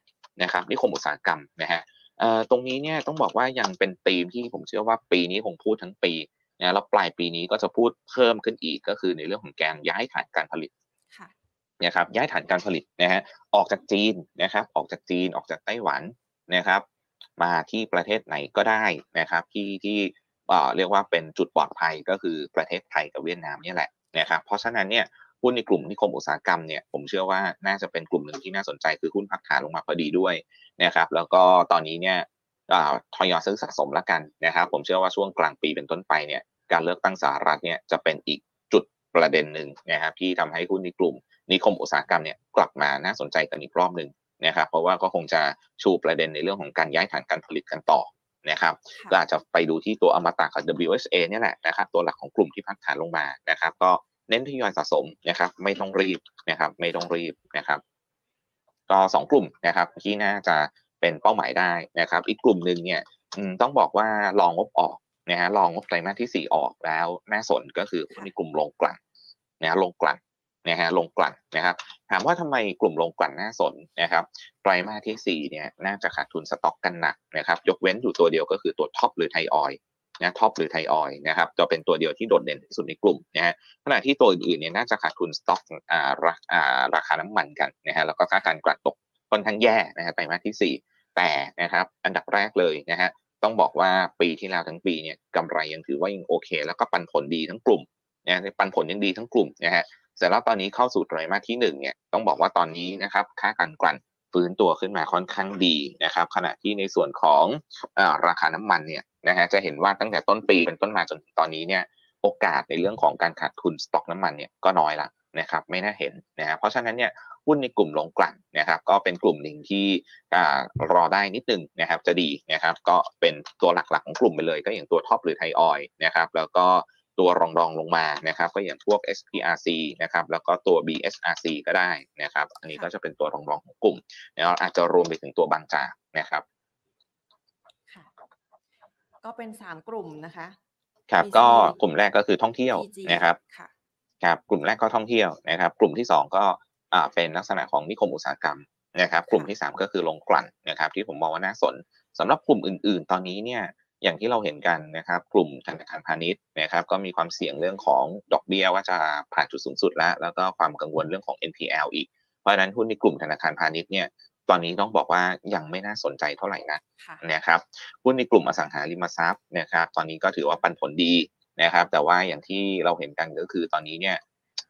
นะครับนิคมอุตสาหกรรมนะฮะเอ่อตรงนี้เนี่ยต้องบอกว่ายังเป็นธีมที่ผมเชื่อว่าปีนี้คงพูดทั้งปี นะแล้วปลายปีนี้ก็จะพูดเพิ่มขึ้นอีกก็คือในเรื่องของการย้ายฐานการผลิตค่ะนะครับย้ายฐานการผลิตนะฮะออกจากจีนนะครับ ออกจากจีนออกจากไต้หวันนะครับ มาที่ประเทศไหนก็ได้นะครับ ที่ที่เอ่อเรียกว่าเป็นจุดปลอดภัยก็คือประเทศไทยกับเวียดนามเนี่ยแหละนะครับเพราะฉะนั้นเนี่ยหุ้นในกลุ่มนิคมอุตสาหกรรมเนี่ยผมเชื่อว่าน่าจะเป็นกลุ่มหนึ่งที่น่าสนใจคือหุ้นพักฐานลงมาพอดีด้วยนะครับ แล้วก็ตอนนี้เนี่ยอ่า ทยอยซื้อสะสมแล้วกันนะครับผมเชื่อว่าช่วงกลางปีเป็นต้นไปเนี่ยการเลือกตั้งสหรัฐเนี่ยจะเป็นอีกจุดประเด็นหนึ่งนะครับที่ทำให้หุ้นในกลุ่ม นิคมอุตสาหกรรมเนี่ยกลับมาน่าสนใจกันอีกรอบหนึ่งนะครับ เพราะว่าก็คงจะชูประเด็นในเรื่องของการย้ายฐานการผลิตกันต่อนะครับก็อาจจะไปดูที่ตัวอมตะกับ WSA เนี่ยแหละนะครับตัวหลักของกลุ่มที่พักฐานลงมานะครับ ก็เน้นทยอยสะสมนะครับไม่ต้องรีบนะครับไม่ต้องรีบนะครับ ก็สองกลุ่มนะครับที่น่าจะ เป็นเป้าหมายได้นะครับ อีกกลุ่มหนึ่งเนี่ยอืมต้องบอกว่าลองงบออกนะฮะลองงบไตรมาสที่สี่ออกแล้วน่าสนก็คือหุ้นในกลุ่มลงกลั่นนะฮะลงกลั่นนะฮะลงกลั่นนะครับ ถามว่าทำไมกลุ่มลงกลั่นน่าสนนะครับไตรมาสที่4เนี่ยน่าจะขาดทุนสต็อกกันหนักนะครับยกเว้นอยู่ตัวเดียวก็คือตัวท็อปหรือไทยออยนะท็อปหรือไทยออยนะครับจะเป็นตัวเดียวที่โดดเด่นที่สุดในกลุ่มนะฮะขณะที่ตัวอื่นๆเนี่ยน่าจะขาดทุนสต็อกอ่าราอ่าราคาน้ำมันกันนะฮะแล้วก็ค่าการกลั่นตกค่อนข้างแย่นะฮะไตรมาสที่4 แต่นะครับ อันดับแรกเลยนะฮะต้องบอกว่าปีที่แล้วทั้งปีเนี่ยกำไรยังถือว่ายังโอเค แล้วก็ปันผลดีทั้งกลุ่มนะปันผลยังดีทั้งกลุ่มนะฮะเสร็จแล้วตอนนี้เข้าสู่ไตรมาสที่หนึ่งเนี่ยต้องบอกว่าตอนนี้นะครับค่าการกลั่นฟื้นตัวขึ้นมาค่อนข้างดีนะครับ ขณะที่ในส่วนของอราคาน้ำมันเนี่ยนะฮะจะเห็นว่าตั้งแต่ต้นปีเป็นต้นมาจนถึงตอนนี้เนี่ยโอกาสในเรื่องของการขาดทุนสต็อกน้ำมันเนี่ยก็น้อยละ นะครับไม่น่าเห็นนะฮะเพราะฉะนั้นเนี่ยหุ้นในกลุ่มลงกลั่นนะครับก็เป็นกลุ่มหนึ่งที่อ่ารอได้นิดนึงนะครับจะดีนะครับก็เป็นตัวหลักๆของกลุ่มไปเลย ก็อย่างตัวท็อปหรือไทยออยนะครับแล้วก็ตัวรองรองๆลงมานะครับก็อย่างพวก SPRC นะครับแล้วก็ตัว BSRC ก็ได้นะครับอันนี้ก็จะเป็นตัวรองรองๆของกลุ่มแล้วอาจจะรวมไปถึงตัวบางจากนะครับค่ะก็เป็นสามกลุ่มนะคะ ครับ PG ก็กลุ่มแรกก็คือท่องเที่ยว PG นะครับ ค่ะครับกลุ่มแรกก็ท่องเที่ยวนะครับ กลุ่มที่สองก็อ่าเป็นลักษณะของนิคมอุตสาหกรรมนะครับ กลุ่มที่สามก็คือลงกลั่นนะครับ ที่ผมมองว่าน่าสนสำหรับกลุ่มอื่น ๆ ตอนนี้เนี่ยอย่างที่เราเห็นกันนะครับ กลุ่มธนาคารพาณิชย์นะครับ ก็มีความเสี่ยงเรื่องของดอกเบี้ยว่าจะผ่านจุดสูงสุดแล้ว แล้วก็ความกังวลเรื่องของ NPL อีก เพราะฉะนั้นหุ้นในกลุ่มธนาคารพาณิชย์เนี่ยตอนนี้ต้องบอกว่ายังไม่น่าสนใจเท่าไหร่นะค่ะนะครับหุ้นในกลุ่มอสังหาริมทรัพย์นะครับ ตอนนี้ก็ถือว่าปันผลดี นะครับ แต่ว่าอย่างที่เราเห็นกันก็คือตอนนี้เนี่ย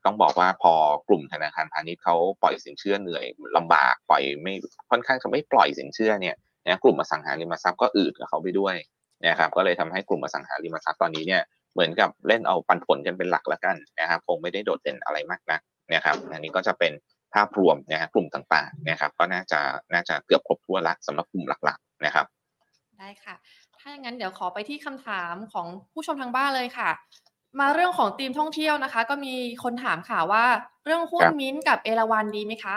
ต้องบอกว่าพอกลุ่มธนาคารพาณิชย์เขาปล่อยสินเชื่อเหนื่อยลำบากปล่อยไม่ค่อนข้างจะไม่ปล่อยสินเชื่อเนี่ยนะกลุ่มอสังหาริมทรัพย์ก็อืดกับเขาไปด้วยนะครับก็เลยทำให้กลุ่มอสังหาริมทรัพย์ตอนนี้เนี่ยเหมือนกับเล่นเอาปันผลกันเป็นหลักแล้วกันนะครับคงไม่ได้โดดเด่นอะไรมากนักนะครับอันนี้ก็จะเป็นภาพรวมนะฮะกลุ่มต่างๆนะครับก็น่าจะน่าจะเกือบครบถ้วนละสำหรับกลุ่มหลักๆนะครับได้ค่ะาอย่างนั้นเดี๋ยวขอไปที่คำถามของผู้ชมทางบ้านเลยค่ะ มาเรื่องของธีมท่องเที่ยวนะคะ ก็มีคนถามค่ะว่า เรื่องหุ้นครับมิ้นท์กับเอราวันดีไหมคะ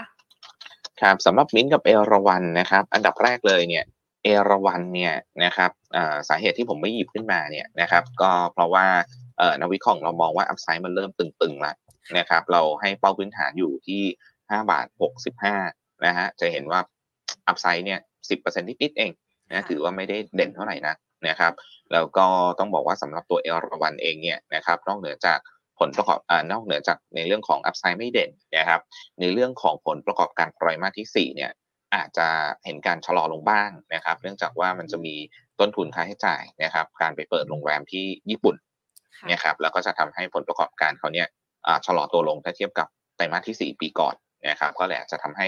ครับสำหรับมิ้นท์กับเอราวันนะครับ อันดับแรกเลยเนี่ยเอราวันเนี่ยนะครับอ่าสาเหตุที่ผมไม่หยิบขึ้นมาเนี่ยนะครับก็เพราะว่าเอ่อนักวิเคราะห์เรามองว่า upside มันเริ่มตึงๆแล้วนะครับเราให้เป้าพื้นฐานอยู่ที่ 5 บาท 65 นะฮะจะเห็นว่า upside เนี่ย 10%นิดๆเอง นะค่ะถือว่าไม่ได้เด่นเท่าไหร่นะนะครับแล้วก็ต้องบอกว่าสำหรับตัวเอราวันเองเนี่ยนะครับนอกเหนือจากผลประกอบอ่านอกเหนือจากในเรื่องของ upside ไม่เด่นนะครับในเรื่องของผลประกอบการไตรมาสที่4เนี่ยอาจจะเห็นการชะลอลงบ้างนะครับ เนื่องจากว่ามันจะมีต้นทุนค่าใช้จ่ายนะครับ การไปเปิดโรงแรมที่ญี่ปุ่นค่ะเนี่ยครับแล้วก็จะทำให้ผลประกอบการเขาเนี่ยอ่าชะลอตัวลงถ้าเทียบกับไตรมาสที่ 4 ปีก่อนนะครับ ก็เลยอาจจะทำให้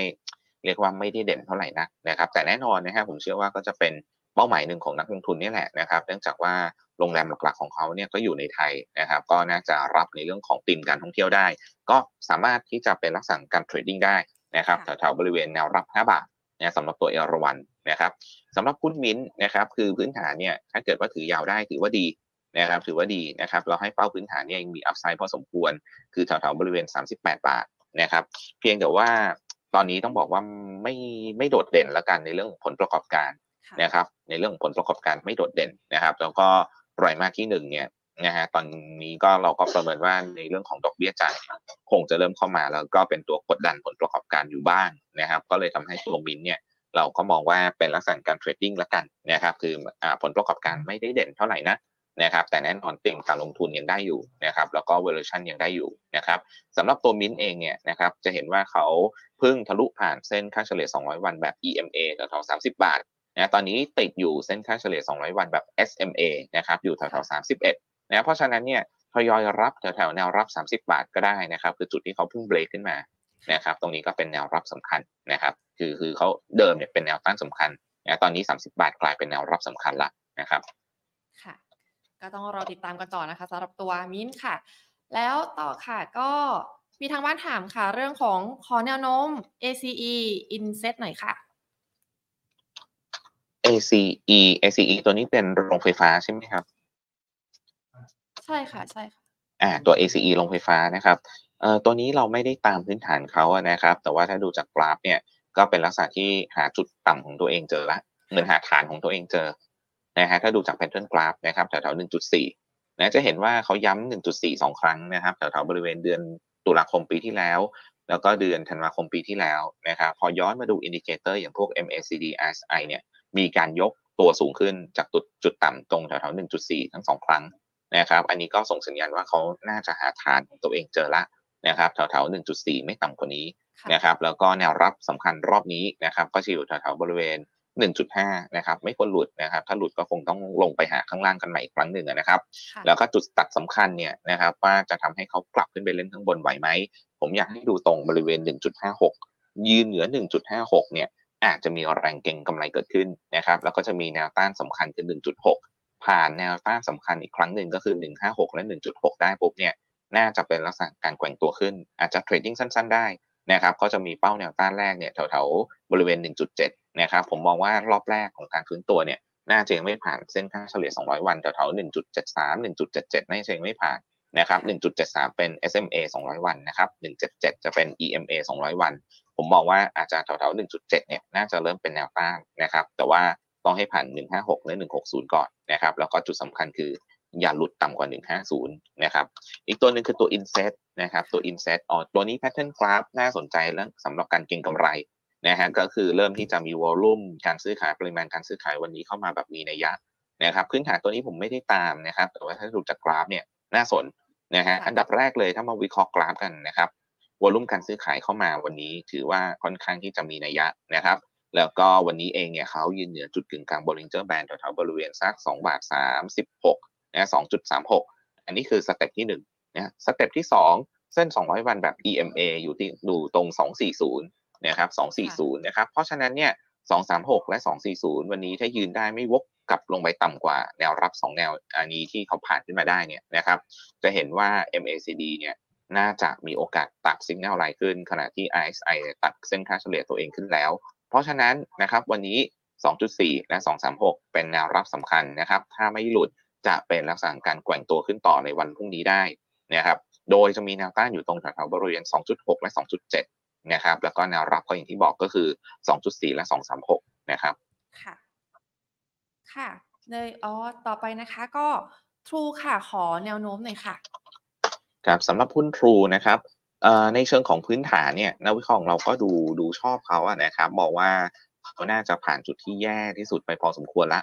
เรียกว่าไม่ได้เด่นเท่าไหร่นักนะครับ แต่แน่นอนนะครับผมเชื่อว่าก็จะเป็นเป้าหมายหนึ่งของนักลงทุนนี่แหละนะครับ เนื่องจากว่าโรงแรมหลักๆของเขาเนี่ยก็อยู่ในไทยนะครับ ก็น่าจะรับในเรื่องของธีมการท่องเที่ยวได้ ก็สามารถที่จะเป็นลักษณะการเทรดดิ้งได้นะครับค่ะแถวๆบริเวณแนวรับ 5 บาทนะสำหรับตัวเอราวันนะครับสำหรับหุ้นมิ้นท์นะครับคือพื้นฐานเนี่ยถ้าเกิดว่าถือยาวได้ถือว่าดีนะครับถือว่าดีนะครับเราให้เป้าพื้นฐานเนี่ยยังมีอัพไซด์พอสมควร คือแถวๆบริเวณ 38 บาทนะครับเพียงแต่ว่า ตอนนี้ต้องบอกว่าไม่ไม่โดดเด่นแล้วกันในเรื่องของผลประกอบการค่ะนะครับ ในเรื่องของผลประกอบการไม่โดดเด่นนะครับ แล้วก็ไตรมาสที่หนึ่งเนี่ยนะฮะตอนนี้ก็เราก็ประเมินว่าในเรื่องของดอกเบี้ยจ่ายคงจะเริ่มเข้ามาแล้วก็เป็นตัวกดดันผลประกอบการอยู่บ้างนะครับ ก็เลยทำให้ตัวมินเนี่ยเราก็มองว่าเป็นลักษณะการ trading ละกันนะครับ คือผลประกอบการไม่ได้เด่นเท่าไหร่นะ นะครับแต่แน่นอนธีมการลงทุนยังได้อยู่นะครับแล้วก็เวอร์ชันยังได้อยู่นะครับสำหรับตัวมินเองเนี่ยนะครับจะเห็นว่าเขาเพิ่งทะลุผ่านเส้นค่าเฉลี่ย 200 วันแบบ EMA แถวๆ30 บาทนะตอนนี้ติดอยู่เส้นค่าเฉลี่ย 200 วันแบบ SMA นะครับอยู่แถวๆ31นะเพราะฉะนั้นเนี่ยทยอยรับแถวๆแนวรับ 30 บาทก็ได้นะครับคือจุดที่เขาเพิ่งเบรกขึ้นมานะครับตรงนี้ก็เป็นแนวรับสำคัญนะครับคือคือเขาเดิมเนี่ยเป็นแนวต้านสำคัญนะตอนนี้ 30 บาทกลายเป็นแนวรับสำคัญละนะครับค่ะ ก็ต้องรอติดตามกันต่อนะคะสำหรับตัวมิ้นค่ะ แล้วต่อค่ะก็มีทางบ้านถามค่ะ เรื่องของขอแนวโน้ม ACE Inset หน่อยค่ะ ACE ACE ตัวนี้เป็นโรงไฟฟ้าใช่ไหมครับ ใช่ค่ะใช่ค่ะอ่าตัว ACE โรงไฟฟ้านะครับเอ่อตัวนี้เราไม่ได้ตามพื้นฐานเขาอะนะครับ แต่ว่าถ้าดูจากกราฟเนี่ยก็เป็นลักษณะที่หาจุดต่ำของตัวเองเจอละเหมือนหาฐานของตัวเองเจอ นะฮะถ้าดูจากแพทเทิร์นกราฟนะครับแถวๆ1.4นะจะเห็นว่าเขาย้ำ1.4สองครั้งนะครับแถวๆบริเวณเดือนตุลาคมปีที่แล้ว แล้วก็เดือนธันวาคมปีที่แล้วนะครับพอย้อนมาดู indicator อย่างพวก MACD RSI เนี่ยมีการยกตัวสูงขึ้นจากจุดจุดต่ำตรงแถวๆ1.4 ทั้งสองครั้งนะครับอันนี้ก็ส่งสัญญาณว่าเขาน่าจะหาฐานของตัวเองเจอละนะครับแถวๆ1.4 ไม่ต่ำกว่านี้นะครับแล้วก็แนวรับสำคัญรอบนี้นะครับก็จะอยู่แถวๆบริเวณ 1.5 นะครับ ไม่ควรหลุดนะครับ ถ้าหลุดก็คงต้องลงไปหาข้างล่างกันใหม่อีกครั้งหนึ่งนะครับ แล้วก็จุดตัดสำคัญเนี่ยนะครับว่าจะทำให้เขากลับขึ้นไปเล่นข้างบนไหวไหม ผมอยากให้ดูตรงบริเวณ 1.56 ยืนเหนือ 1.56 เนี่ยอาจจะมีแรงเก็งกำไรเกิดขึ้นนะครับ แล้วก็จะมีแนวต้านสำคัญคือ 1.6 ผ่านแนวต้านสำคัญอีกครั้งหนึ่งก็คือ 156 และ 1.6 ได้ปุ๊บเนี่ยน่าจะเป็นลักษณะการแกว่งตัวขึ้น อาจจะเทรดดิ้งสั้น ๆ ได้นะครับ ก็จะมีเป้าแนวต้านแรกเนี่ยแถวๆบริเวณ 1.7 นะครับผมมองว่ารอบแรกของการฟื้นตัวเนี่ยน่าจะยังไม่ผ่านเส้นค่าเฉลี่ย 200 วันแถวๆ1.73 1.77น่าจะยังไม่ผ่านนะครับ1.73 เป็น SMA 200 วันนะครับ177 จะเป็น EMA 200 วัน ผมมองว่าอาจจะแถวๆ1.7เนี่ยน่าจะเริ่มเป็นแนวต้านนะครับแต่ว่าต้องให้ผ่าน 156 หรือ 160 ก่อนนะครับแล้วก็จุดสำคัญคืออย่าหลุดต่ำกว่า 150 นะครับ อีกตัวหนึ่งคือตัว inset นะครับ ตัว inset อ๋อตัวนี้ pattern graph น่าสนใจแล้วสำหรับการเก็งกำไร นะฮะก็คือเริ่มที่จะมี volume การซื้อขายปริมาณการซื้อขายวันนี้เข้ามาแบบมีนัยยะนะครับพื้นฐานตัวนี้ผมไม่ได้ตามนะครับ แต่ว่าถ้าดูจากกราฟเนี่ยน่าสนนะฮะอันดับแรกเลยถ้ามาวิเคราะห์กราฟกันนะครับ volume การซื้อขายเข้ามาวันนี้ถือว่าค่อนข้างที่จะมีนัยยะนะครับ แล้วก็วันนี้เองเนี่ยเขายืนเหนือจุดกึ่งกลาง Bollinger Band แถวๆบริเวณสัก2บาท36นะ2.36 อันนี้คือ step ที่1นะ step ที่ 2 เส้น 200 วันแบบ EMA อยู่ที่ดูตรง 240 นะครับ240นะครับ เพราะฉะนั้นเนี่ย236และ240วันนี้ถ้ายืนได้ไม่วกกลับลงไปต่ำกว่าแนวรับ2แนวอันนี้ที่เขาผ่านขึ้นมาได้เนี่ยนะครับ จะเห็นว่า MACD เนี่ยน่าจะมีโอกาสตัดสิงแนวไลน์ขึ้น ขณะที่ RSI ตัดเส้นค่าเฉลี่ยตัวเองขึ้นแล้ว เพราะฉะนั้นนะครับวันนี้ 2.4 และ 236 เป็นแนวรับสำคัญนะครับ ถ้าไม่หลุดจะเป็นลักษณะการแกว่งตัวขึ้นต่อในวันพรุ่งนี้ได้นะครับ โดยจะมีแนวต้านอยู่ตรงแถวบริเวณ 2.6 และ 2.7 นะครับ แล้วก็แนวรับก็อย่างที่บอกก็คือ 2.4 และ 236 นะครับ ค่ะ ค่ะเลยอ๋อต่อไปนะคะ ก็ True ค่ะ ขอแนวโน้มหน่อยค่ะ ครับสำหรับหุ้น True นะครับในเชิงของพื้นฐานเนี่ยนักวิเคราะห์ของเราก็ดูดูชอบเขาอะนะครับบอกว่าเขาน่าจะผ่านจุดที่แย่ที่สุดไปพอสมควรละ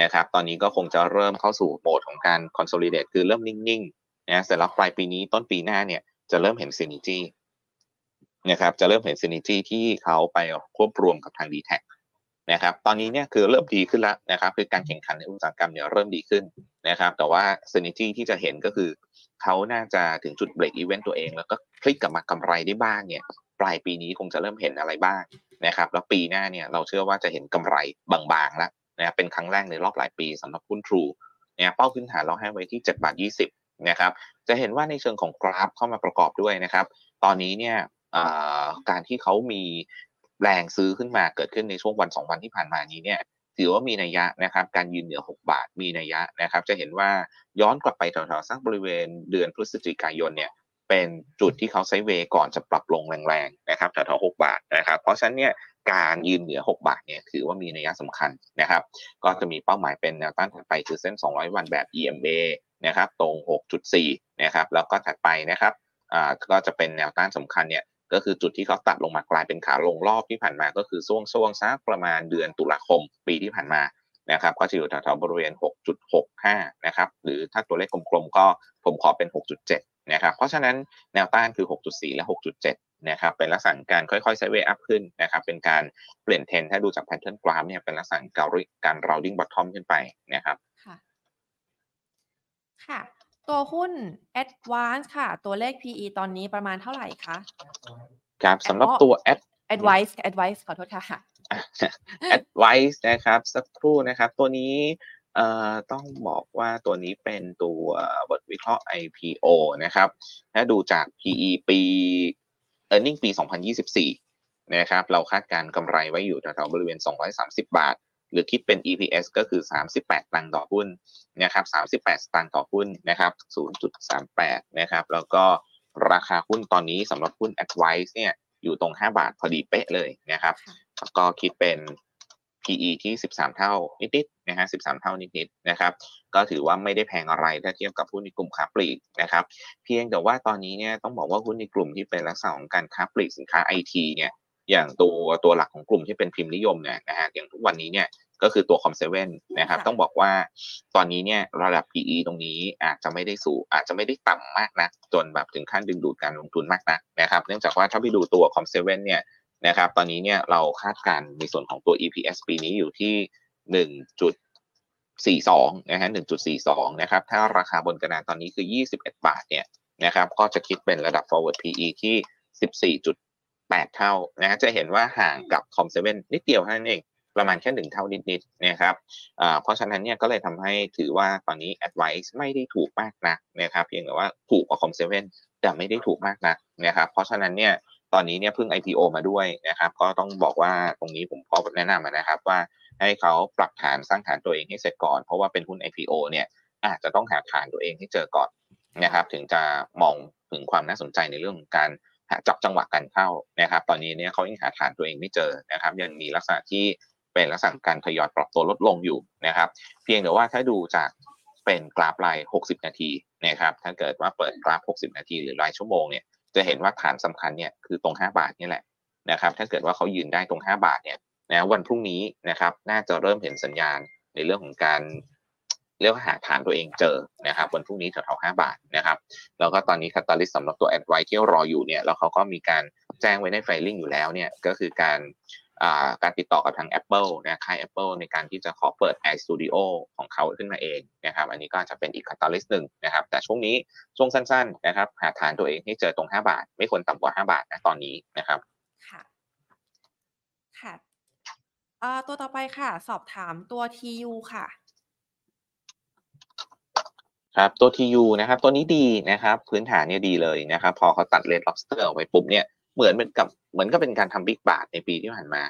นะครับ ตอนนี้ก็คงจะเริ่มเข้าสู่โหมดของการ consolidate คือเริ่มนิ่งๆนะเสร็จแล้วปลายปีนี้ต้นปีหน้าเนี่ยจะเริ่มเห็น synergy น นะครับจะเริ่มเห็น synergy ที่เขาไปควบรวมกับทาง d t แทนะครับตอนนี้เนี่ยคือเริ่มดีขึ้นแล้วนะครับคือการแข่งขันในอุตสาหกรรมเนี่ยเริ่มดีขึ้นนะครับแต่ว่า synergy ที่จะเห็นก็คือเขาน่าจะถึงจุด break even ตัวเอง แล้วก็คลิกกลับมากำไรได้บ้างเนี่ยปลายปีนี้คงจะเริ่มเห็นอะไรบ้างนะครับแล้วปีหน้าเนี่ยเราเชื่อว่าจะเห็นกำไรบางๆแล้วนะเป็นครั้งแรกในรอบหลายปีสำหรับหุ้น True เนี่ยเป้าพื้นฐานเราให้ไว้ที่7บาท20นะครับจะเห็นว่าในเชิงของกราฟเข้ามาประกอบด้วยนะครับตอนนี้เนี่ย การที่เขามีแรงซื้อขึ้นมาเกิดขึ้นในช่วงวัน 2 วันที่ผ่านมานี้เนี่ยถือว่ามีนัยยะนะครับการยืนเหนือ 6 บาทมีนัยยะนะครับ จะเห็นว่าย้อนกลับไปแถวๆสักบริเวณเดือนพฤศจิกายนเนี่ยเป็นจุดที่เขาไซเวย์ก่อนจะปรับลงแรงๆนะครับแถวๆ6บาทนะครับเพราะฉะนั้นเนี่ยการยืนเหนือ 6 บาทเนี่ยถือว่ามีนัยยะสำคัญนะครับ ก็จะมีเป้าหมายเป็นแนวต้านถัดไปคือเส้น 200 วันแบบ EMA นะครับตรง 6.4 นะครับแล้วก็ถัดไปนะครับอ่าก็จะเป็นแนวต้านสำคัญเนี่ย ก็คือจุดที่เขาตัดลงมากลายเป็นขาลงรอบที่ผ่านมาก็คือช่วงช่วงสักประมาณเดือนตุลาคมปีที่ผ่านมานะครับก็จะอยู่แถวๆบริเวณ 6.65 นะครับหรือถ้าตัวเลขกลมๆก็ผมขอเป็น 6.7 นะครับเพราะฉะนั้นแนวต้านคือ 6.4 และ 6.7 นะครับเป็นลักษณะการค่อยๆ sideway up ขึ้นนะครับเป็นการเปลี่ยนเทรนถ้าดูจาก pattern กราฟเนี่ยเป็นลักษณะการการ rounding bottom ขึ้นไปนะครับค่ะค่ะ ตัวหุ้น Advance ค่ะ ตัวเลข PE ตอนนี้ประมาณเท่าไหร่คะครับสำหรับตัว Ad Advice Advice ขอโทษค่ะ advice นะครับ สักครู่นะครับ ตัวนี้เอ่อต้องบอกว่าตัวนี้เป็นตัวบทวิเคราะห์ IPO นะครับถ้าดูจาก PE ปี earning ปี 2024 นะครับ เราคาดการณ์กำไรไว้อยู่แถวๆบริเวณ 230 บาทห รือคิดเป็น EPS ก็คือ 38 ตังค์ต่อหุ้นนะครับ38 สตางค์ต่อหุ้นนะครับ 0.38 นะครับ แล้วก็ราคาหุ้นตอนนี้สำหรับหุ้น advice เนี่ยอยู่ตรง 5 บาทพอดีเป๊ะเลยนะครับ แล้วก็คิดเป็น PE ที่ 13 เท่านิดๆนะฮะ 13 เท่านิดๆนะครับ ก็ถือว่าไม่ได้แพงอะไรถ้าเทียบกับหุ้นในกลุ่มค้าปลีกนะครับ เพียงแต่ว่าตอนนี้เนี่ยต้องบอกว่าหุ้นในกลุ่มที่เป็นลักษณะของการค้าปลีกสินค้าไอทีเนี่ยอย่างตัวตัวหลักของกลุ่มที่เป็นพิมพ์นิยมเนี่ยนะฮะอย่างทุกวันนี้เนี่ย ก็คือตัวคอมเซเว่นนะครับค่ะต้องบอกว่าตอนนี้เนี่ยระดับ PE ตรงนี้อาจจะไม่ได้สูงอาจจะไม่ได้ต่ำมากนะจนแบบถึงขั้นดึงดูดการลงทุนมากนะนะครับ เนื่องจากว่าถ้าไปดูตัวคอมเซเว่นเนี่ยนะครับตอนนี้เนี่ยเราคาดการณ์ในส่วนของตัว EPS ปีนี้อยู่ที่ 1.42นะฮะ1.42 นะครับ ถ้าราคาบนกระดานตอนนี้คือ 21 บาทเนี่ยนะครับก็จะคิดเป็นระดับ forward PE ที่ 14.8 เท่านะฮะจะเห็นว่าห่างกับ Com7 นิดเดียวเท่านั้นเอง ประมาณแค่หนึ่งเท่านิดๆนะครับอ่าเพราะฉะนั้นเนี่ยก็เลยทำให้ถือว่าตอนนี้ advice ไม่ได้ถูกมากนักนะครับเพียงแต่ว่าถูกกว่า Com7 แต่ไม่ได้ถูกมากนักนะครับเพราะฉะนั้นเนี่ยตอนนี้เนี่ยเพิ่ง IPO มาด้วยนะครับ ก็ต้องบอกว่าตรงนี้ผมขอแนะนำนะครับว่าให้เขาปรับฐานสร้างฐานตัวเองให้เสร็จก่อน เพราะว่าเป็นหุ้น IPO เนี่ยอาจจะต้องหาฐานตัวเองให้เจอก่อนนะครับ ถึงจะมองถึงความน่าสนใจในเรื่องของการหาจับจังหวะการเข้านะครับ ตอนนี้เนี่ยเขายังหาฐานตัวเองไม่เจอนะครับ ยังมีลักษณะที่ เป็นลักษณะการทยอยปรับตัวลดลงอยู่นะครับ เพียงแต่ว่าถ้าดูจากเป็นกราฟราย 60 นาทีนะครับ ถ้าเกิดว่าเปิดกราฟ 60 นาทีหรือรายชั่วโมงเนี่ย จะเห็นว่าฐานสำคัญเนี่ยคือตรง 5 บาทนี่แหละนะครับ ถ้าเกิดว่าเขายืนได้ตรง 5 บาทเนี่ยนะวันพรุ่งนี้นะครับ น่าจะเริ่มเห็นสัญญาณในเรื่องของการเรียกว่าหาฐานตัวเองเจอนะครับ วันพรุ่งนี้แถวๆ5บาทนะครับ แล้วก็ตอนนี้คาตาลิสสำหรับตัวแอดไวที่รออยู่เนี่ย แล้วเขาก็มีการแจ้งไว้ในไฟลิ่งอยู่แล้วเนี่ย ก็คือการ การติดต่อกับทาง Apple นะค่าย Apple ในการที่จะขอเปิด iStudio ของเขาขึ้นมาเองนะครับอันนี้ก็จะเป็นอีกคาตาลิสหนึ่งนะครับแต่ช่วงนี้ช่วงสั้นๆนะครับหาฐานตัวเองให้เจอตรง 5 บาท ไม่ควรต่ำกว่า 5 บาทนะตอนนี้นะครับค่ะค่ะเอ่อตัวต่อไปค่ะ สอบถามตัว TU ค่ะครับตัว TU นะครับตัวนี้ดีนะครับพื้นฐานเนี่ยดีเลยนะครับพอเขาตัดเลด lobster ออกไปปุ๊บเนี่ย เหมือนเป็นกับเหมือนกับเป็นการทำบิ๊กบาทในปีที่ผ่านมา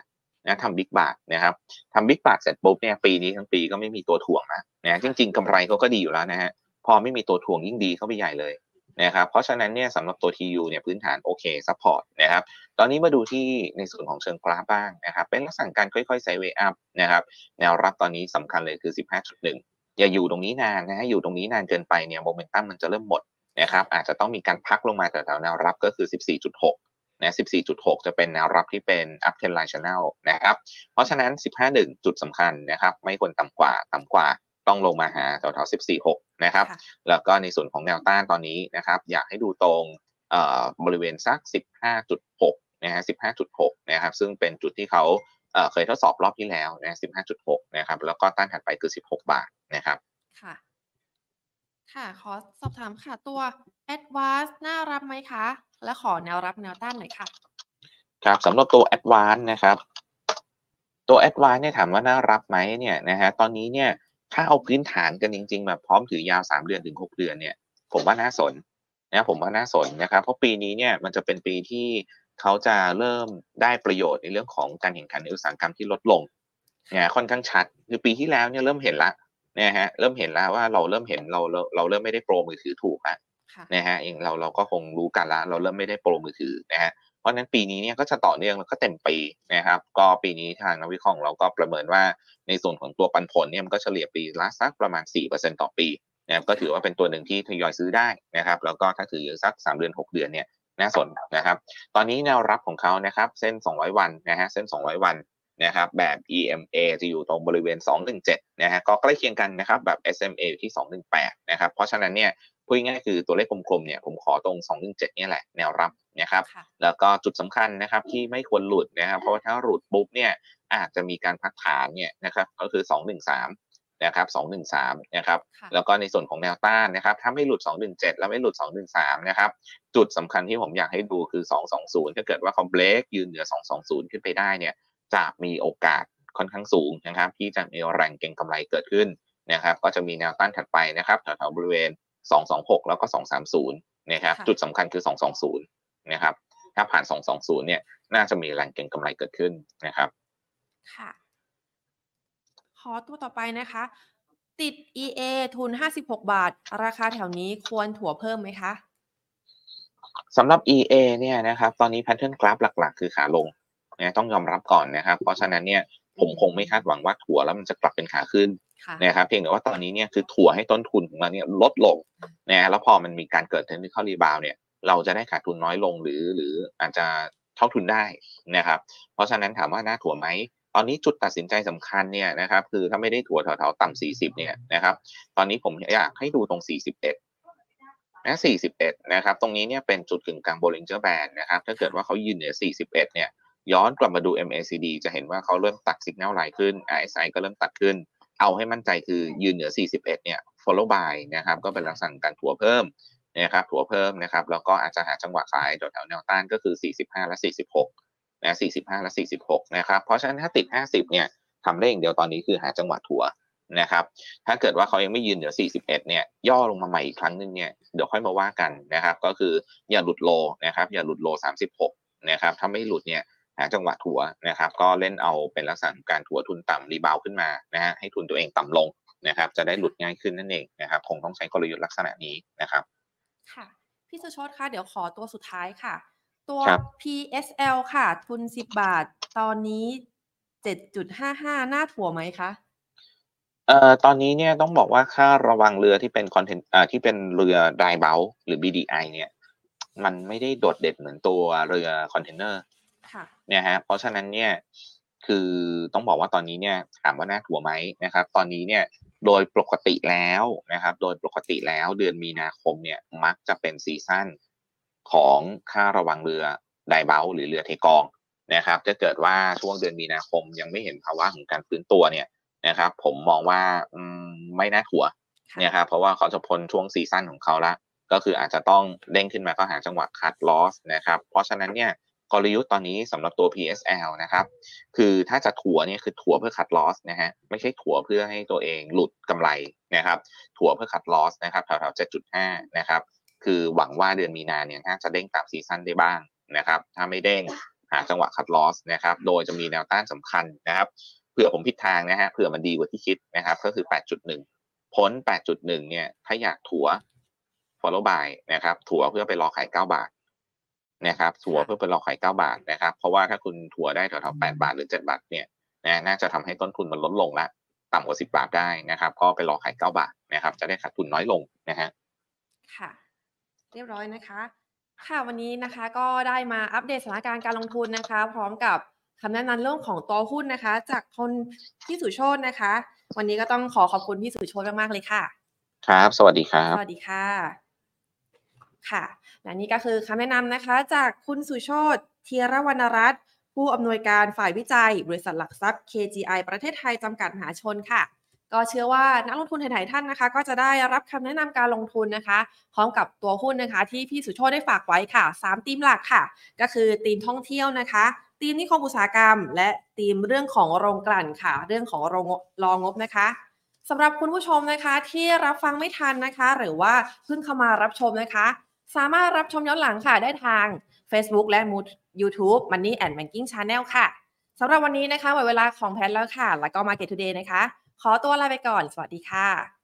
นะทำ big bath นะครับทำ big bath เสร็จปุ๊บเนี่ยปีนี้ทั้งปีก็ไม่มีตัวถ่วงนะนะจริง ๆกำไรเขาก็ดีอยู่แล้วนะฮะพอไม่มีตัวถ่วงยิ่งดีเข้าไปใหญ่เลยนะครับเพราะฉะนั้นเนี่ยสำหรับตัว TU เนี่ยพื้นฐานโอเค support นะครับตอนนี้มาดูที่ในส่วนของเชิงกราฟบ้างนะครับเป็นลักษณะการค่อยๆ sideway up นะครับแนวรับตอนนี้สำคัญเลยคือ 15.1 อย่าอยู่ตรงนี้นานนะฮะอยู่ตรงนี้นานเกินไปเนี่ยโมเมนตัมมันจะเริ่มหมดนะครับอาจจะต้องมีการพักลงมาแถวๆแนวรับก็คือ 14.6 นะ14.6 จะเป็นแนวรับที่เป็น up trend line channel นะครับ เพราะฉะนั้น 15.1 จุดสำคัญนะครับ ไม่ควรต่ำกว่า ต่ำกว่าต้องลงมาหาแถวๆ14.6 นะครับค่ะแล้วก็ในส่วนของแนวต้านตอนนี้นะครับ อยากให้ดูตรงเอ่อบริเวณสัก 15.6 นะฮะ 15.6 นะครับ ซึ่งเป็นจุดที่เขาเอ่อเคยทดสอบรอบที่แล้วนะ 15.6 นะครับ แล้วก็ต้านถัดไปคือ 16 บาทนะครับ ค่ะ ค่ะ ขอสอบถามค่ะตัว Advance น่ารับไหมคะ และขอแนวรับแนวต้านหน่อยค่ะ ครับสำหรับตัว Advance นะครับ ตัว Advance เนี่ยถามว่าน่ารับไหมเนี่ยนะฮะตอนนี้เนี่ยถ้าเอาพื้นฐานกันจริงๆแบบพร้อมถือยาว 3 เดือนถึง 6 เดือนเนี่ย ผมว่าน่าสนนะผมว่าน่าสนนะครับ เพราะปีนี้เนี่ยมันจะเป็นปีที่เขาจะเริ่มได้ประโยชน์ในเรื่องของการแข่งขันในอุตสาหกรรมที่ลดลงเนี่ยค่อนข้างชัดคือปีที่แล้วเนี่ยเริ่มเห็นละ เนี่ยฮะเริ่มเห็นแล้วว่าเราเริ่มเห็นเราเราเราเริ่มไม่ได้โปรมือถือถูกละค่ะนะฮะเองเราเราก็คงรู้กันละเราเริ่มไม่ได้โปรมือถือนะฮะเพราะฉะนั้นปีนี้เนี่ยก็จะต่อเนื่องแล้วก็เต็มปีนะครับ ก็ปีนี้ทางนักวิเคราะห์ของเราก็ประเมินว่าในส่วนของตัวปันผลเนี่ยมันก็เฉลี่ยปีละสักประมาณ 4%ต่อปีนะครับก็ถือว่าเป็นตัวหนึ่งที่ทยอยซื้อได้นะครับแล้วก็ถ้าถืออยู่สัก 3 เดือน 6 เดือนเนี่ยน่าสนนะครับ ตอนนี้แนวรับของเขานะครับ เส้น 200 วันนะฮะเส้น 200 วัน นะครับแบบ EMA จะอยู่ตรงบริเวณ 217 นะฮะก็ใกล้เคียงกันนะครับแบบ SMA อยู่ที่ 218 นะครับเพราะฉะนั้นเนี่ยพูดง่ายๆคือตัวเลขกลมๆเนี่ยผมขอตรง 217 เนี่ยแหละแนวรับนะครับค่ะแล้วก็จุดสำคัญนะครับที่ไม่ควรหลุดนะครับเพราะว่าถ้าหลุดปุ๊บเนี่ยอาจจะมีการพักฐานเนี่ยนะครับก็คือ 213นะครับ213นะครับค่ะแล้วก็ในส่วนของแนวต้านนะครับ ถ้าไม่หลุด 217 แล้วไม่หลุด 213 นะครับ จุดสำคัญที่ผมอยากให้ดูคือ 220 ถ้าเกิดว่าเขาเบรกยืนเหนือ 220 ขึ้นไปได้เนี่ย จะมีโอกาสค่อนข้างสูงนะครับ ที่จะมีแรงเก็งกำไรเกิดขึ้นนะครับ ก็จะมีแนวต้านถัดไปนะครับแถวๆบริเวณ 226 แล้วก็ 230 นะครับค่ะจุดสำคัญคือ 220 นะครับ ถ้าผ่าน 220 เนี่ย น่าจะมีแรงเก็งกำไรเกิดขึ้นนะครับ ค่ะ ขอตัวต่อไปนะคะ ติด EA ทุน 56 บาท ราคาแถวนี้ควรถัวเพิ่มไหมคะสำหรับ EA เนี่ยนะครับ ตอนนี้ pattern กราฟหลัก ๆ คือขาลง นะต้องยอมรับก่อนนะครับ เพราะฉะนั้นเนี่ยผมคงไม่คาดหวังว่าถัวแล้วมันจะกลับเป็นขาขึ้นค่ะนะครับเพียงแต่ว่าตอนนี้เนี่ยคือถัวให้ต้นทุนของมันเนี่ยลดลงนะแล้วพอมันมีการเกิด technical rebound เนี่ยเราจะได้ขาดทุนน้อยลงหรือหรืออาจจะเท่าทุนได้นะครับ เพราะฉะนั้นถามว่าน่าถัวไหมตอนนี้จุดตัดสินใจสำคัญเนี่ยนะครับคือถ้าไม่ได้ถัวแถวๆต่ำ40เนี่ยนะครับ ตอนนี้ผมอยากให้ดูตรง41นะ41 นะครับ ตรงนี้เนี่ยเป็นจุดกึ่งกลาง Bollinger Band นะครับ ถ้าเกิดว่าเขายืนเหนือ41 เนี่ย ย้อนกลับมาดู MACD จะเห็นว่าเขาเริ่มตัดสัญญาณไลน์ขึ้น RSI ก็เริ่มตัดขึ้น เอาให้มั่นใจคือยืนเหนือ 41 เนี่ย follow by นะครับ ก็เป็นลักษณะของการถัวเพิ่มนะครับถัวเพิ่มนะครับ แล้วก็อาจจะหาจังหวะขายแถวๆแนวต้านก็คือ 45 และ 46 นะ 45 และ 46 นะครับ เพราะฉะนั้นถ้าติด 50 เนี่ยทำได้อย่างเดียวตอนนี้คือหาจังหวะถัวนะครับ ถ้าเกิดว่าเขายังไม่ยืนเหนือ 41 เนี่ย ย่อลงมาใหม่อีกครั้งหนึ่งเนี่ย เดี๋ยวค่อยมาว่ากันนะครับ ก็คืออย่าหลุดโลนะครับ อย่าหลุดโล 36 นะครับ ถ้าไม่หลุดเนี่ย หาจังหวะถัวนะครับ ก็เล่นเอาเป็นลักษณะของการถัวทุนต่ำรีบาวขึ้นมานะฮะให้ทุนตัวเองต่ำลงนะครับ จะได้หลุดง่ายขึ้นนั่นเองนะครับ คงต้องใช้กลยุทธ์ลักษณะนี้นะครับ ค่ะ พี่สุชดคะเดี๋ยวขอตัวสุดท้ายค่ะ ตัวครับ PSL ค่ะ ทุน 10 บาท ตอนนี้ 7.55น่าถัวไหมคะเอ่อตอนนี้เนี่ยต้องบอกว่าค่าระวังเรือที่เป็นคอนเทนต์อ่าที่เป็นเรือ dry bulk หรือ BDI เนี่ย มันไม่ได้โดดเด่นเหมือนตัวเรือคอนเทนเนอร์ค่ะ เนี่ยฮะเพราะฉะนั้นเนี่ยคือต้องบอกว่าตอนนี้เนี่ยถามว่าน่าถัวไหมนะครับ ตอนนี้เนี่ยโดยปกติแล้วนะครับ โดยปกติแล้วเดือนมีนาคมเนี่ยมักจะเป็น seasonของค่าระวังเรือไดเบลหรือเรือเทกองนะครับถ้าเกิดว่าช่วงเดือนมีนาคมยังไม่เห็นภาวะของการฟื้นตัวเนี่ยนะครับ ผมมองว่าอืมไม่น่าถัวค่ะเนี่ยครับเพราะว่าเขาจะพ้นช่วงซีซั่นของเขาละก็คืออาจจะต้องเด้งขึ้นมาก็หาจังหวะคัดลอสนะครับ เพราะฉะนั้นเนี่ย กลยุทธ์ตอนนี้สำหรับตัว PSL นะครับ คือถ้าจะถัวเนี่ยคือถัวเพื่อคัดลอสนะฮะ ไม่ใช่ถัวเพื่อให้ตัวเองหลุดกำไรนะครับ ถัวเพื่อคัดลอสนะครับแถวๆ7.5นะครับ คือหวังว่าเดือนมีนาเนี่ยน่าจะเด้งตามซีซั่นได้บ้างนะครับ ถ้าไม่เด้งหาจังหวะคัดลอสนะครับ โดยจะมีแนวต้านสำคัญนะครับ เผื่อผมผิดทางนะฮะ เผื่อมันดีกว่าที่คิดนะครับ ก็คือ 8.1 พ้น 8.1 เนี่ย ถ้าอยากถัว follow by นะครับ ถัวเพื่อไปรอขาย 9 บาท นะครับถัวเพื่อไปรอขาย9บาทนะครับ เพราะว่าถ้าคุณถัวได้แถวๆ8บาทหรือ7บาทเนี่ยนะน่าจะทำให้ต้นทุนมันลดลงละต่ำกว่า10บาทได้นะครับ ก็ไปรอขาย9บาทนะครับ จะได้ขาดทุนน้อยลงนะฮะค่ะ เรียบร้อยนะคะ ค่ะวันนี้นะคะก็ได้มาอัปเดตสถานการณ์การลงทุนนะคะ พร้อมกับคำแนะนำเรื่องของตัวหุ้นนะคะ จากคนพี่สุโชตนะคะ วันนี้ก็ต้องขอขอบคุณพี่สุโชตมากๆเลยค่ะ ครับ สวัสดีครับ สวัสดีค่ะ ค่ะ และนี่ก็คือคำแนะนำนะคะ จากคุณสุโชตเทียรวรรณรัตน์ผู้อำนวยการฝ่ายวิจัย บริษัทหลักทรัพย์ KGI ประเทศไทยจำกัดมหาชนค่ะ ก็เชื่อว่านักลงทุนไทยๆท่านนะคะ ก็จะได้รับคำแนะนำการลงทุนนะคะ พร้อมกับตัวหุ้นนะคะ ที่พี่สุโชตได้ฝากไว้ค่ะ 3 ธีมหลักค่ะ ก็คือธีมท่องเที่ยวนะคะธีมนิคมอุตสาหกรรม และธีมเรื่องของโรงกลั่นค่ะ เรื่องของโรงรองงบนะคะสำหรับคุณผู้ชมนะคะที่รับฟังไม่ทันนะคะ หรือว่าเพิ่งเข้ามารับชมนะคะ สามารถรับชมย้อนหลังค่ะได้ทาง Facebook และ YouTube Money and Banking Channel ค่ะสำหรับวันนี้นะคะหมดเวลาของแพทแล้วค่ะ แล้วก็ Market Today นะคะ ขอตัวลาไปก่อน สวัสดีค่ะ